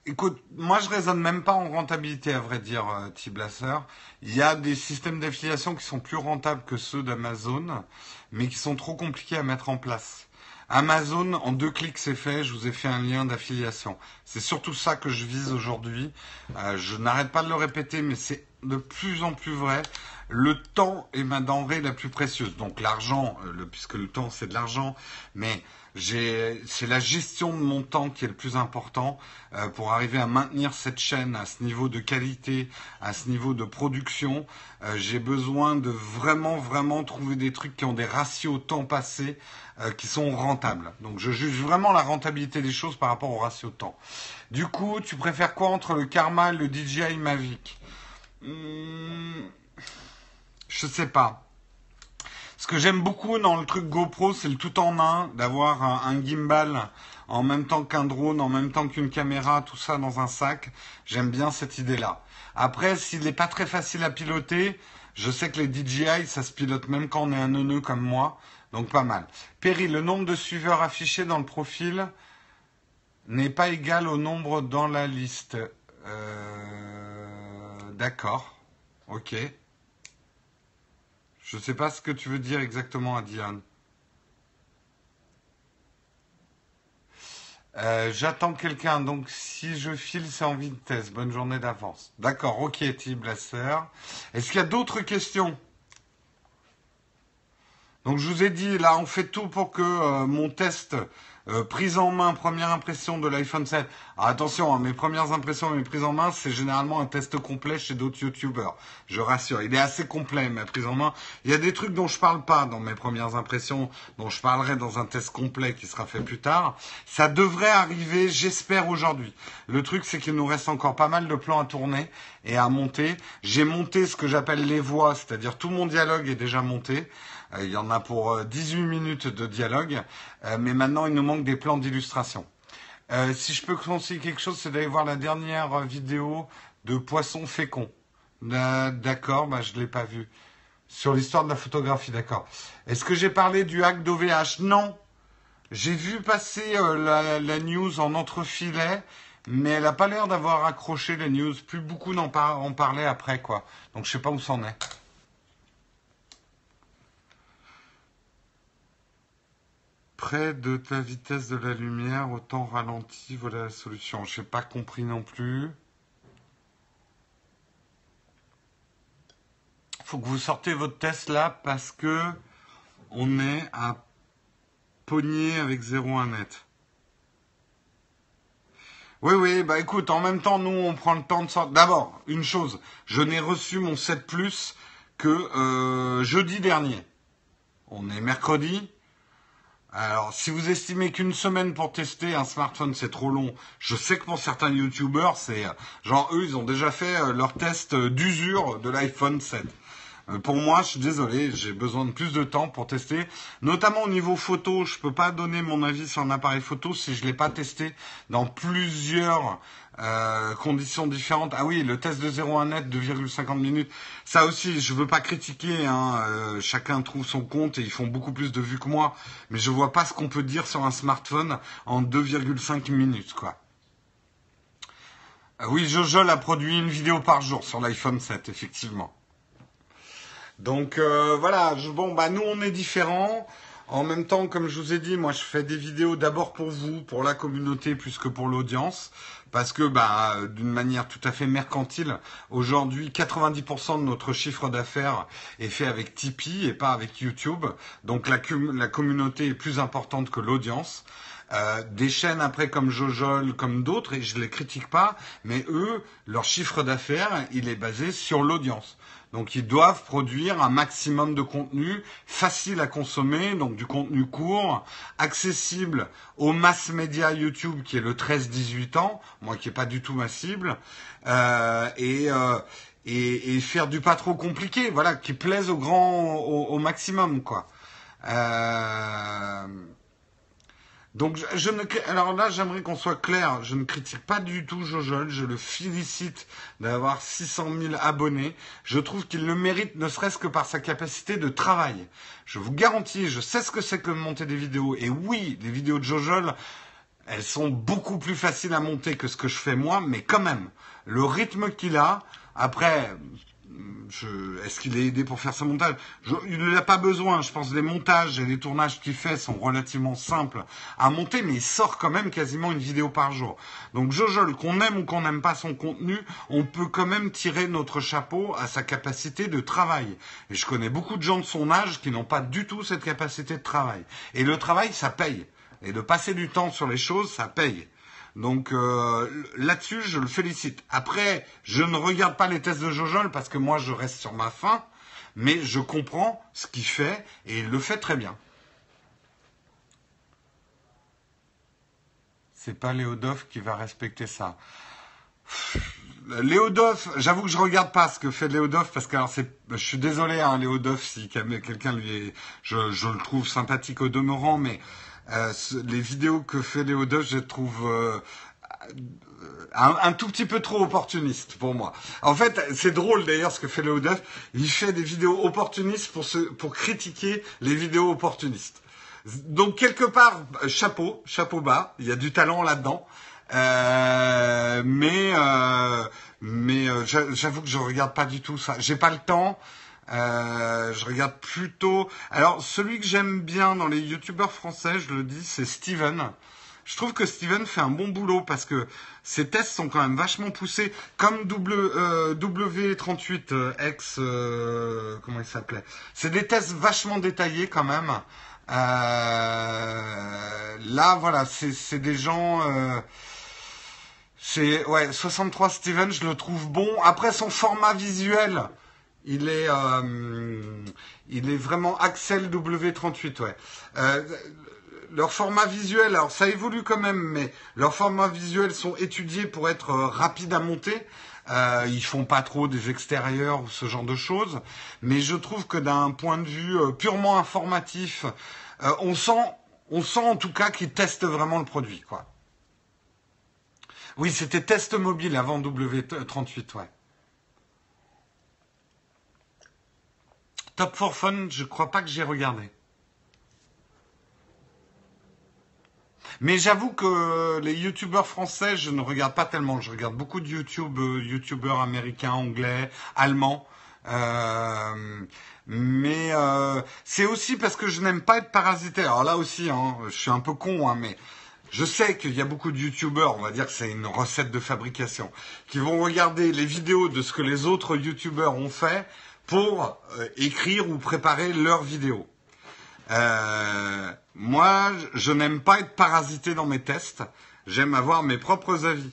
Écoute, moi je raisonne même pas en rentabilité à vrai dire, euh, Tiblasser. Il y a des systèmes d'affiliation qui sont plus rentables que ceux d'Amazon, mais qui sont trop compliqués à mettre en place. Amazon, en deux clics c'est fait, je vous ai fait un lien d'affiliation. C'est surtout ça que je vise aujourd'hui. Euh, je n'arrête pas de le répéter, mais c'est de plus en plus vrai. Le temps est ma denrée la plus précieuse. Donc l'argent, euh, puisque le temps c'est de l'argent, mais c'est la gestion de mon temps qui est le plus important euh, pour arriver à maintenir cette chaîne à ce niveau de qualité, à ce niveau de production. Euh, j'ai besoin de vraiment, vraiment trouver des trucs qui ont des ratios temps passé euh, qui sont rentables. Donc je juge vraiment la rentabilité des choses par rapport au ratio temps. Du coup, tu préfères quoi entre le Karma et le DJI Mavic? Hmm, Je sais pas. Ce que j'aime beaucoup dans le truc GoPro, c'est le tout en un, d'avoir un, gimbal en même temps qu'un drone, en même temps qu'une caméra, tout ça dans un sac. J'aime bien cette idée-là. Après, s'il n'est pas très facile à piloter, je sais que les DJI, ça se pilote même quand on est un neuneu comme moi. Donc pas mal. Perry, le nombre de suiveurs affichés dans le profil n'est pas égal au nombre dans la liste. Euh... D'accord. Ok. Je ne sais pas ce que tu veux dire exactement Diane. Euh, j'attends quelqu'un, donc si je file, c'est en vitesse. Bonne journée d'avance. D'accord, ok, T. sœur. Est-ce qu'il y a d'autres questions? Donc je vous ai dit, là, on fait tout pour que euh, mon test euh, prise en main, première impression de l'iPhone 7. attention, hein, mes premières impressions et mes prises en main, c'est généralement un test complet chez d'autres YouTubers. Je rassure, il est assez complet ma prise en main. Il y a des trucs dont je parle pas dans mes premières impressions, dont je parlerai dans un test complet qui sera fait plus tard. Ça devrait arriver, j'espère aujourd'hui. Le truc, c'est qu'il nous reste encore pas mal de plans à tourner et à monter. J'ai monté ce que j'appelle les voix, c'est-à-dire tout mon dialogue est déjà monté. Euh, il y en a pour 18 euh, minutes de dialogue, euh, mais maintenant il nous manque des plans d'illustration. si je peux conseiller quelque chose, c'est d'aller voir la dernière vidéo de Poisson fécond. D'accord, bah, je ne l'ai pas vu. Sur l'histoire de la photographie, d'accord. Est-ce que j'ai parlé du hack d'OVH Non. J'ai vu passer la, news en entrefilet, mais elle n'a pas l'air d'avoir accroché la news. Plus beaucoup n'en par, en parlaient après, quoi. Donc je sais pas où c'en est. près de ta vitesse de la lumière, autant ralenti, voilà la solution. Je n'ai pas compris non plus. faut que vous sortez votre test là parce que on est à pogner avec 0,1 net. Oui, oui, bah écoute, en même temps, nous, on prend le temps de sortir. D'abord, une chose, je n'ai reçu mon 7 Plus que euh, jeudi dernier. On est mercredi, Alors, si vous estimez qu'une semaine pour tester un smartphone c'est trop long, je sais que pour certains YouTubers, c'est genre eux, ils ont déjà fait euh, leur test d'usure de l'iPhone 7. Euh, pour moi, je suis désolé, j'ai besoin de plus de temps pour tester, notamment au niveau photo. Je peux pas donner mon avis sur un appareil photo si je l'ai pas testé dans plusieurs euh, conditions différentes. Ah oui, le test de 0 à net, 2,50 minutes. Ça aussi, je veux pas critiquer. Hein, euh, chacun trouve son compte et ils font beaucoup plus de vues que moi. Mais je vois pas ce qu'on peut dire sur un smartphone en 2,5 minutes, quoi. Ah oui, Jojol a produit une vidéo par jour sur l'iPhone 7, effectivement. Donc euh, voilà, bon bah nous on est différents. En même temps, comme je vous ai dit, moi je fais des vidéos d'abord pour vous, pour la communauté plus que pour l'audience, parce que bah d'une manière tout à fait mercantile, aujourd'hui 90% de notre chiffre d'affaires est fait avec Tipeee et pas avec YouTube. Donc la, la communauté est plus importante que l'audience. Euh, des chaînes après comme Jojol, comme d'autres, et je les critique pas, mais eux, leur chiffre d'affaires, il est basé sur l'audience. Donc ils doivent produire un maximum de contenu facile à consommer, donc du contenu court, accessible aux mass médias YouTube qui est le 13-18 ans, moi qui est pas du tout ma cible, euh, euh, et, et, faire du pas trop compliqué, voilà, qui plaise au grand, au, au maximum quoi. Euh, donc je, ne alors là j'aimerais qu'on soit clair, je ne critique pas du tout Jojol, je le félicite d'avoir 600 000 abonnés. Je trouve qu'il le mérite ne serait-ce que par sa capacité de travail. Je vous garantis, je sais ce que c'est que monter des vidéos. Et oui, les vidéos de Jojol, elles sont beaucoup plus faciles à monter que ce que je fais moi, mais quand même, le rythme qu'il a, après, est-ce qu'il est aidé pour faire ce montage? Il n'a pas besoin. Je pense que les montages et les tournages qu'il fait sont relativement simples à monter, mais il sort quand même quasiment une vidéo par jour. Donc Jojol, qu'on aime ou qu'on n'aime pas son contenu, on peut quand même tirer notre chapeau à sa capacité de travail. Et je connais beaucoup de gens de son âge qui n'ont pas du tout cette capacité de travail. Et le travail, ça paye. Et de passer du temps sur les choses, ça paye. Donc euh, là-dessus, je le félicite. Après, je ne regarde pas les tests de Jojol parce que moi, je reste sur ma faim, mais je comprends ce qu'il fait et il le fait très bien. C'est pas Léodov qui va respecter ça. Léodov, j'avoue que je regarde pas ce que fait Léodov parce que alors je suis désolé hein, Léodov si quelqu'un lui est, je, le trouve sympathique au demeurant, mais les vidéos que fait Léo je les trouve euh, un, tout petit peu trop opportunistes pour moi. En fait, c'est drôle d'ailleurs ce que fait Léo Il fait des vidéos opportunistes pour, se, pour critiquer les vidéos opportunistes. Donc quelque part, chapeau, chapeau bas. Il y a du talent là-dedans. Euh, mais euh, mais euh, j'avoue que je regarde pas du tout ça. J'ai pas le temps. Euh, je regarde plutôt. Alors, celui que j'aime bien dans les youtubeurs français, je le dis, c'est Steven. Je trouve que Steven fait un bon boulot parce que ses tests sont quand même vachement poussés, comme w, euh, W38X, euh, comment il s'appelait. C'est des tests vachement détaillés quand même. Euh, là, voilà, c'est des gens. Euh, c'est ouais, 63 Steven, je le trouve bon. Après son format visuel, il est, euh, il est vraiment Axel W38, ouais. Euh, leur format visuel, alors ça évolue quand même, mais leurs formats visuels sont étudiés pour être euh, rapides à monter. Euh, ils font pas trop des extérieurs ou ce genre de choses, mais je trouve que d'un point de vue purement informatif, on sent, on sent en tout cas qu'ils testent vraiment le produit, quoi. Oui, c'était test mobile avant W38, ouais. Top for Fun, je crois pas que j'ai regardé. Mais j'avoue que les youtubeurs français, je ne regarde pas tellement. Je regarde beaucoup de YouTube, euh, youtubeurs américains, anglais, allemands. Euh, mais euh, c'est aussi parce que je n'aime pas être parasité. Alors là aussi, hein, je suis un peu con, hein, mais je sais qu'il y a beaucoup de youtubeurs, on va dire que c'est une recette de fabrication, qui vont regarder les vidéos de ce que les autres youtubeurs ont fait pour euh, écrire ou préparer leurs vidéos. Euh, moi, je n'aime pas être parasité dans mes tests. J'aime avoir mes propres avis.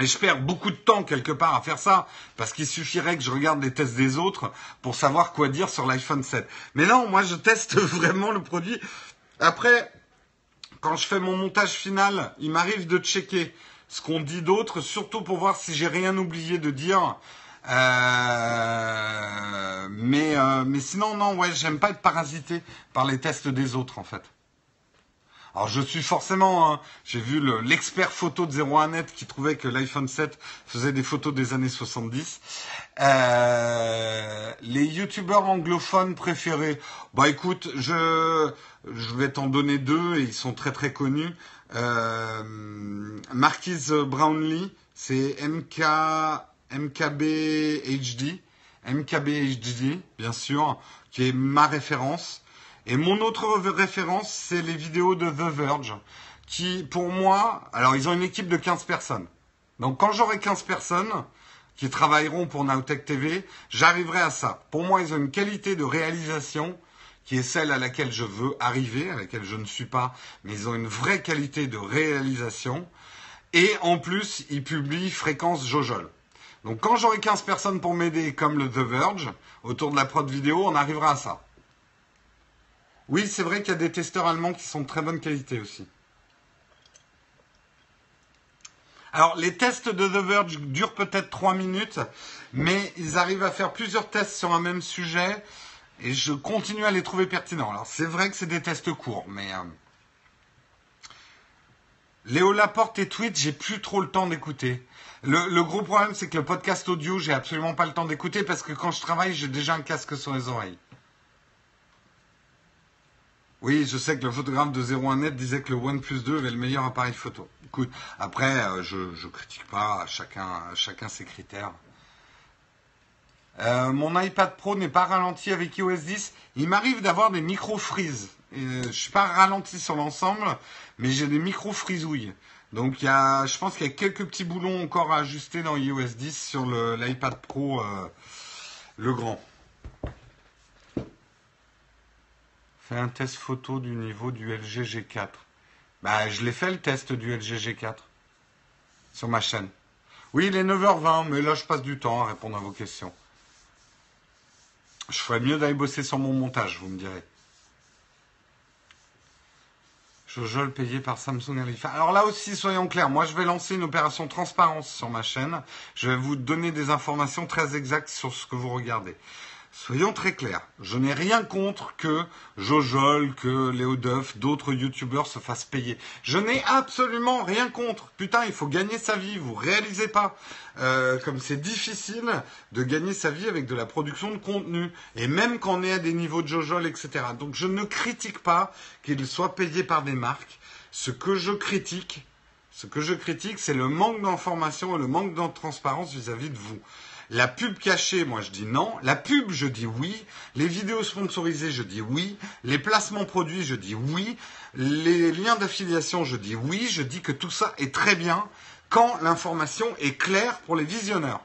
Et je perds beaucoup de temps quelque part à faire ça, parce qu'il suffirait que je regarde les tests des autres pour savoir quoi dire sur l'iPhone 7. Mais non, moi je teste vraiment le produit Après, quand je fais mon montage final, il m'arrive de checker ce qu'on dit d'autre, surtout pour voir si j'ai rien oublié de dire. Euh, mais, euh, mais sinon, non, ouais, j'aime pas être parasité par les tests des autres, en fait. Alors je suis forcément, hein, j'ai vu l'expert photo de 01net qui trouvait que l'iPhone 7 faisait des photos des années 70. Euh, les youtubeurs anglophones préférés, bah écoute, je, je vais t'en donner deux et ils sont très très connus. Euh, Marquise Brownlee, c'est MK, MKB HD, MKB HD, bien sûr, qui est ma référence. Et mon autre référence, c'est les vidéos de The Verge, qui, pour moi, alors ils ont une équipe de 15 personnes. Donc quand j'aurai 15 personnes qui travailleront pour Nowtech TV, j'arriverai à ça. Pour moi, ils ont une qualité de réalisation qui est celle à laquelle je veux arriver, à laquelle je ne suis pas, mais ils ont une vraie qualité de réalisation. Et en plus, ils publient Fréquence Jojol. Donc quand j'aurai 15 personnes pour m'aider, comme le The Verge, autour de la prod vidéo, on arrivera à ça. Oui, c'est vrai qu'il y a des testeurs allemands qui sont de très bonne qualité aussi. Alors, les tests de The Verge durent peut-être trois minutes, mais ils arrivent à faire plusieurs tests sur un même sujet, et je continue à les trouver pertinents. Alors, c'est vrai que c'est des tests courts, mais... Euh, Léo Laporte et Twitch, j'ai plus trop le temps d'écouter. Le, gros problème, c'est que le podcast audio, j'ai absolument pas le temps d'écouter parce que quand je travaille, j'ai déjà un casque sur les oreilles. Oui, je sais que le photographe de 01net disait que le OnePlus 2 avait le meilleur appareil photo. Écoute, après, euh, je ne critique pas, chacun, chacun ses critères. Euh, mon iPad Pro n'est pas ralenti avec iOS 10. Il m'arrive d'avoir des micro-freezes. je ne suis pas ralenti sur l'ensemble, mais j'ai des micro-frisouilles. Donc il y a, je pense qu'il y a quelques petits boulons encore à ajuster dans iOS 10 sur l'iPad Pro, euh, le grand. Fais un test photo du niveau du LG G4. Bah, je l'ai fait le test du LG G4 sur ma chaîne. Oui, il est 9h20, mais là, je passe du temps à répondre à vos questions. Je ferais mieux d'aller bosser sur mon montage, vous me direz. Le payé par Samsung Alifa. Alors là aussi, soyons clairs, moi je vais lancer une opération transparence sur ma chaîne. Je vais vous donner des informations très exactes sur ce que vous regardez. Soyons très clairs, je n'ai rien contre que Jojol, que Léo Duff, d'autres youtubeurs se fassent payer. Je n'ai absolument rien contre. Putain, il faut gagner sa vie, vous réalisez pas. Euh, comme c'est difficile de gagner sa vie avec de la production de contenu. Et même quand on est à des niveaux de Jojol, etc. Donc je ne critique pas qu'il soit payé par des marques. Ce que je critique, ce que je critique, c'est le manque d'information et le manque de transparence vis-à-vis de vous. La pub cachée, moi je dis non. La pub, je dis oui. Les vidéos sponsorisées, je dis oui. Les placements produits, je dis oui. Les liens d'affiliation, je dis oui. Je dis que tout ça est très bien quand l'information est claire pour les visionneurs.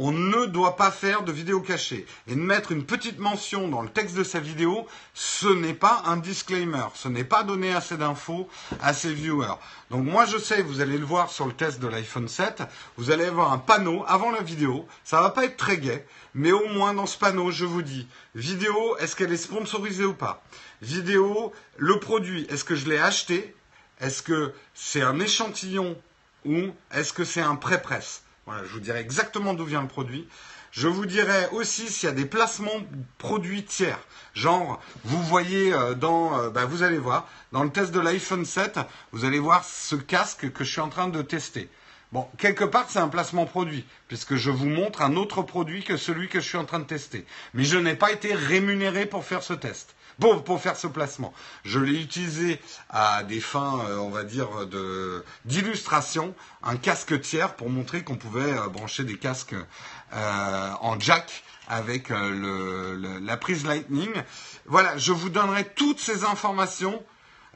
On ne doit pas faire de vidéo cachée. Et de mettre une petite mention dans le texte de sa vidéo, ce n'est pas un disclaimer. Ce n'est pas donner assez d'infos à ses viewers. Donc moi je sais, vous allez le voir sur le test de l'iPhone 7, vous allez avoir un panneau avant la vidéo. Ça va pas être très gai, mais au moins dans ce panneau, je vous dis, vidéo, est-ce qu'elle est sponsorisée ou pas? Vidéo, le produit, est-ce que je l'ai acheté? Est-ce que c'est un échantillon ou est-ce que c'est un pré-presse je vous dirai exactement d'où vient le produit. Je vous dirai aussi s'il y a des placements produits tiers. Genre, vous voyez euh, dans, euh, bah, vous allez voir, dans le test de l'iPhone 7, vous allez voir ce casque que je suis en train de tester. Bon, quelque part, c'est un placement produit, puisque je vous montre un autre produit que celui que je suis en train de tester. Mais je n'ai pas été rémunéré pour faire ce test pour, pour faire ce placement. Je l'ai utilisé à des fins, euh, on va dire, d'illustration, un casque tiers pour montrer qu'on pouvait euh, brancher des casques euh, en jack avec la prise Lightning. Voilà, je vous donnerai toutes ces informations.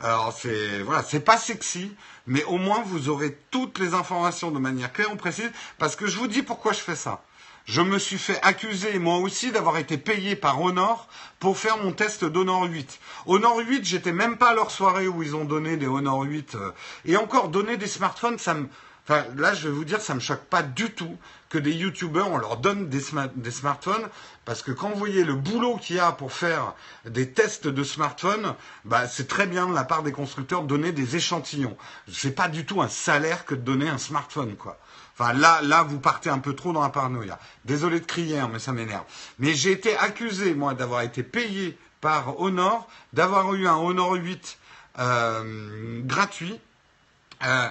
Alors c'est voilà, c'est pas sexy, mais au moins vous aurez toutes les informations de manière claire et précise, parce que je vous dis pourquoi je fais ça je me suis fait accuser moi aussi d'avoir été payé par Honor pour faire mon test d'Honor 8. Honor 8, j'étais même pas à leur soirée où ils ont donné des Honor 8. Euh, et encore, donner des smartphones, ça me... Enfin, là, je vais vous dire, ça me choque pas du tout que des youtubeurs, on leur donne des, des smartphones, parce que quand vous voyez le boulot qu'il y a pour faire des tests de smartphones, bah, c'est très bien de la part des constructeurs de donner des échantillons. C'est pas du tout un salaire que de donner un smartphone, quoi. Là, là, vous partez un peu trop dans la paranoïa. Désolé de crier, hein, mais ça m'énerve. Mais j'ai été accusé, moi, d'avoir été payé par Honor, d'avoir eu un Honor 8 euh, gratuit. Euh,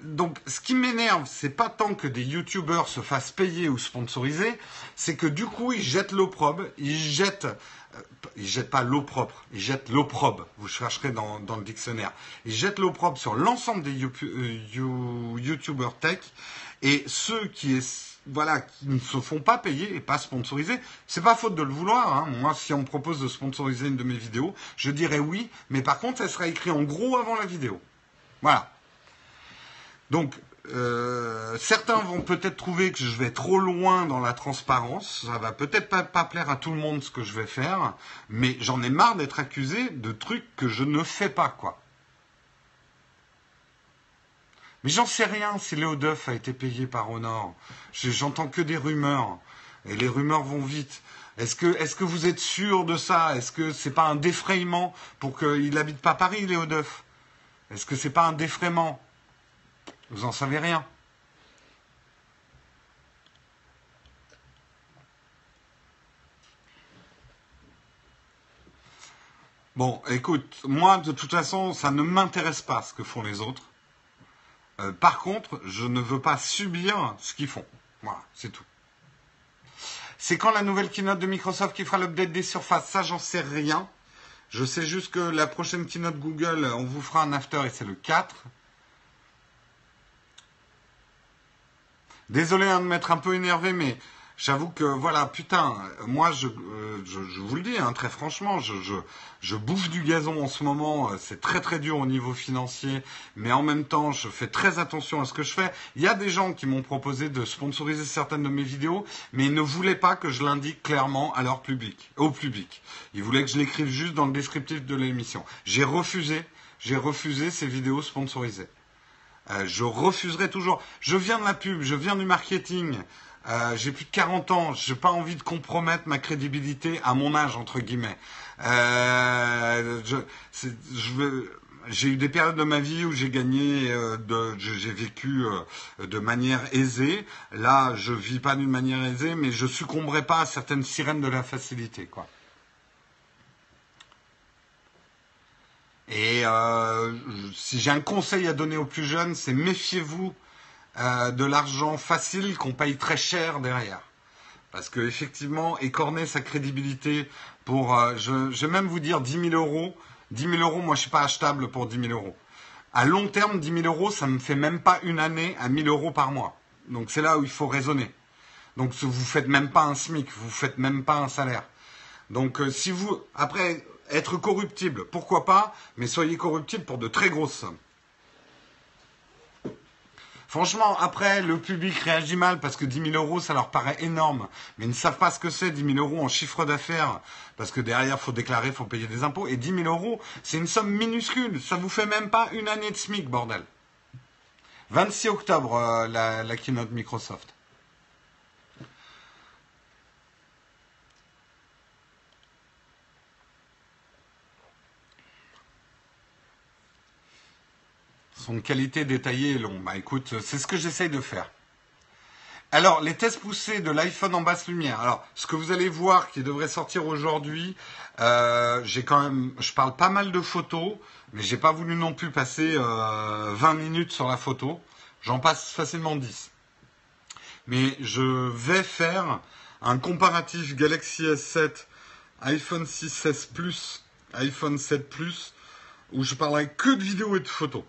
donc, ce qui m'énerve, c'est pas tant que des youtubeurs se fassent payer ou sponsoriser, c'est que du coup, ils jettent l'opprobre, ils jettent, euh, ils jettent pas l'eau propre, ils jettent l'opprobre. Vous chercherez dans, le dictionnaire. Ils jettent l'opprobre sur l'ensemble des euh, youtubeurs tech et ceux qui voilà, qui ne se font pas payer et pas sponsoriser, c'est pas faute de le vouloir. Hein. Moi, si on me propose de sponsoriser une de mes vidéos, je dirais oui, mais par contre, ça sera écrit en gros avant la vidéo. Voilà. Donc, euh, certains vont peut-être trouver que je vais trop loin dans la transparence. Ça va peut-être pas, pas, plaire à tout le monde ce que je vais faire, mais j'en ai marre d'être accusé de trucs que je ne fais pas, quoi. Mais j'en sais rien si Léo Duff a été payé par Honor. J'entends que des rumeurs. Et les rumeurs vont vite. Est-ce que, vous êtes sûr de ça? Est-ce que c'est pas un défrayement pour qu'il n'habite pas Paris, Léo Duff? Est-ce que c'est pas un défraiement? Vous en savez rien. Bon, écoute, moi, de toute façon, ça ne m'intéresse pas ce que font les autres. Euh, par contre, je ne veux pas subir ce qu'ils font. Voilà, c'est tout. C'est quand la nouvelle keynote de Microsoft qui fera l'update des surfaces? Ça, j'en sais rien. Je sais juste que la prochaine keynote Google, on vous fera un after et c'est le 4. Désolé hein, de m'être un peu énervé, mais j'avoue que voilà, putain, moi je, euh, vous le dis hein, très franchement, je, bouffe du gazon en ce moment, c'est très très dur au niveau financier, mais en même temps je fais très attention à ce que je fais. Il y a des gens qui m'ont proposé de sponsoriser certaines de mes vidéos, mais ils ne voulaient pas que je l'indique clairement à leur public, au public. Ils voulaient que je l'écrive juste dans le descriptif de l'émission. J'ai refusé, j'ai refusé ces vidéos sponsorisées. Euh, je refuserai toujours. Je viens de la pub, je viens du marketing. Euh, j'ai plus de 40 ans, j'ai pas envie de compromettre ma crédibilité à mon âge entre guillemets. Euh, j'ai eu des périodes de ma vie où j'ai gagné, j'ai vécu de manière aisée. Là, je vis pas d'une manière aisée, mais je succomberai pas à certaines sirènes de la facilité, quoi. Et euh, si j'ai un conseil à donner aux plus jeunes, c'est méfiez-vous euh, de l'argent facile qu'on paye très cher derrière. Parce que effectivement, écorner sa crédibilité pour, euh, je, vais même vous dire 10 000 euros. 10 000 euros, moi je suis pas achetable pour 10 000 euros. À long terme, 10 000 euros, ça me fait même pas une année à 1000 euros par mois. Donc c'est là où il faut raisonner. Donc vous faites même pas un SMIC, vous faites même pas un salaire. Donc si vous, après, être corruptible, pourquoi pas, mais soyez corruptible pour de très grosses sommes. Franchement, après, le public réagit mal parce que 10 000 euros, ça leur paraît énorme. Mais ils ne savent pas ce que c'est, 10 000 euros en chiffre d'affaires. Parce que derrière, faut déclarer, faut payer des impôts. Et 10 000 euros, c'est une somme minuscule. Ça vous fait même pas une année de SMIC, bordel. 26 octobre, euh, la, la keynote Microsoft. Son qualité détaillée et long. Bah écoute, c'est ce que j'essaye de faire. Alors, les tests poussés de l'iPhone en basse lumière. Alors, ce que vous allez voir qui devrait sortir aujourd'hui, euh, j'ai quand même, je parle pas mal de photos, mais j'ai pas voulu non plus passer 20 euh, minutes sur la photo. J'en passe facilement 10. Mais je vais faire un comparatif Galaxy S7, iPhone 6S Plus, iPhone 7 Plus, où je parlerai que de vidéos et de photos.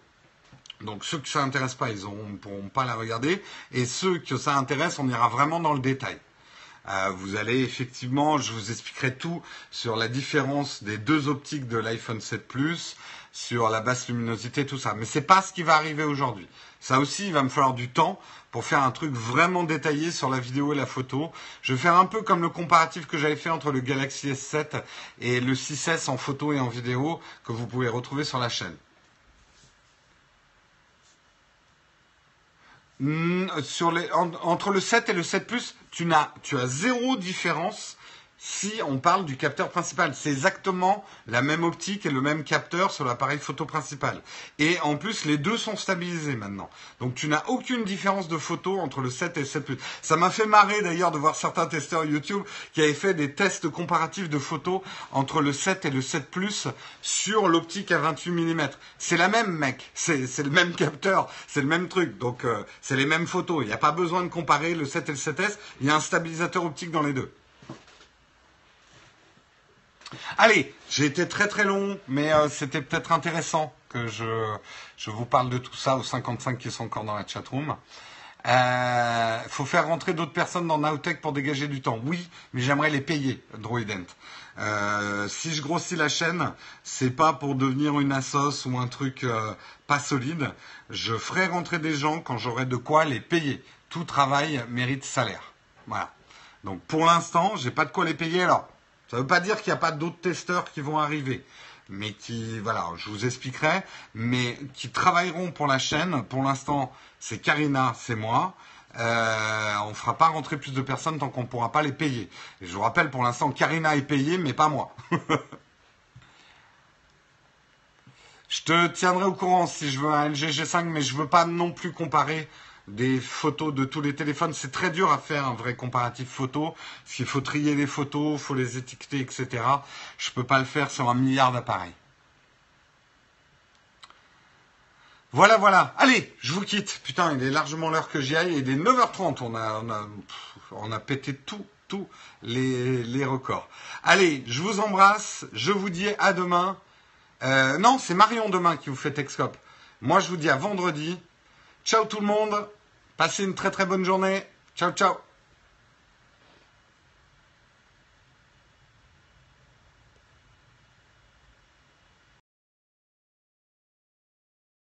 Donc ceux que ça intéresse pas, ils ne pourront pas la regarder. Et ceux que ça intéresse, on ira vraiment dans le détail. Euh, vous allez effectivement, je vous expliquerai tout sur la différence des deux optiques de l'iPhone 7 Plus, sur la basse luminosité, tout ça. Mais c'est pas ce qui va arriver aujourd'hui. Ça aussi, il va me falloir du temps pour faire un truc vraiment détaillé sur la vidéo et la photo. Je vais faire un peu comme le comparatif que j'avais fait entre le Galaxy S7 et le 6S en photo et en vidéo que vous pouvez retrouver sur la chaîne. Hmm, sur les, entre le 7 et le 7 Plus, tu as, tu as zéro différence si on parle du capteur principal. C'est exactement la même optique et le même capteur sur l'appareil photo principal. Et en plus, les deux sont stabilisés maintenant. Donc tu n'as aucune différence de photo entre le 7 et le 7 Plus. Ça m'a fait marrer d'ailleurs de voir certains testeurs YouTube qui avaient fait des tests comparatifs de photos entre le 7 et le 7 Plus sur l'optique à 28 mm. C'est la même mec, c'est le même capteur, c'est le même truc. Donc euh, c'est les mêmes photos. Il n'y a pas besoin de comparer le 7 et le 7S. Il y a un stabilisateur optique dans les deux. Allez, j'ai été très très long, mais euh, c'était peut-être intéressant que je, je vous parle de tout ça aux 55 qui sont encore dans la chatroom. Il euh, faut faire rentrer d'autres personnes dans Nowtech pour dégager du temps. Oui, mais j'aimerais les payer, Droident. Euh, si je grossis la chaîne, c'est pas pour devenir une assos ou un truc pas solide. Je ferai rentrer des gens quand j'aurai de quoi les payer. Tout travail mérite salaire. Voilà. Donc pour l'instant, j'ai pas de quoi les payer. Alors, ça ne veut pas dire qu'il n'y a pas d'autres testeurs qui vont arriver, mais qui, voilà, je vous expliquerai, mais qui travailleront pour la chaîne. Pour l'instant, c'est Karina, c'est moi. Euh, on ne fera pas rentrer plus de personnes tant qu'on ne pourra pas les payer. Et je vous rappelle, pour l'instant, Karina est payée, mais pas moi. je te tiendrai au courant si je veux un LG G5, mais je ne veux pas non plus comparer des photos de tous les téléphones. C'est très dur à faire un vrai comparatif photo, parce qu'il faut trier les photos, il faut les étiqueter, etc. Je ne peux pas le faire sur un milliard d'appareils. Voilà, voilà. Allez, je vous quitte. Putain, il est largement l'heure que j'y aille. Il est 9h30. On a, on a, on a pété tout, tous les, les, records. Allez, je vous embrasse. Je vous dis à demain. Euh, non, c'est Marion demain qui vous fait Texcope. Moi, je vous dis à vendredi. Ciao tout le monde. Passez une très très bonne journée. Ciao ciao.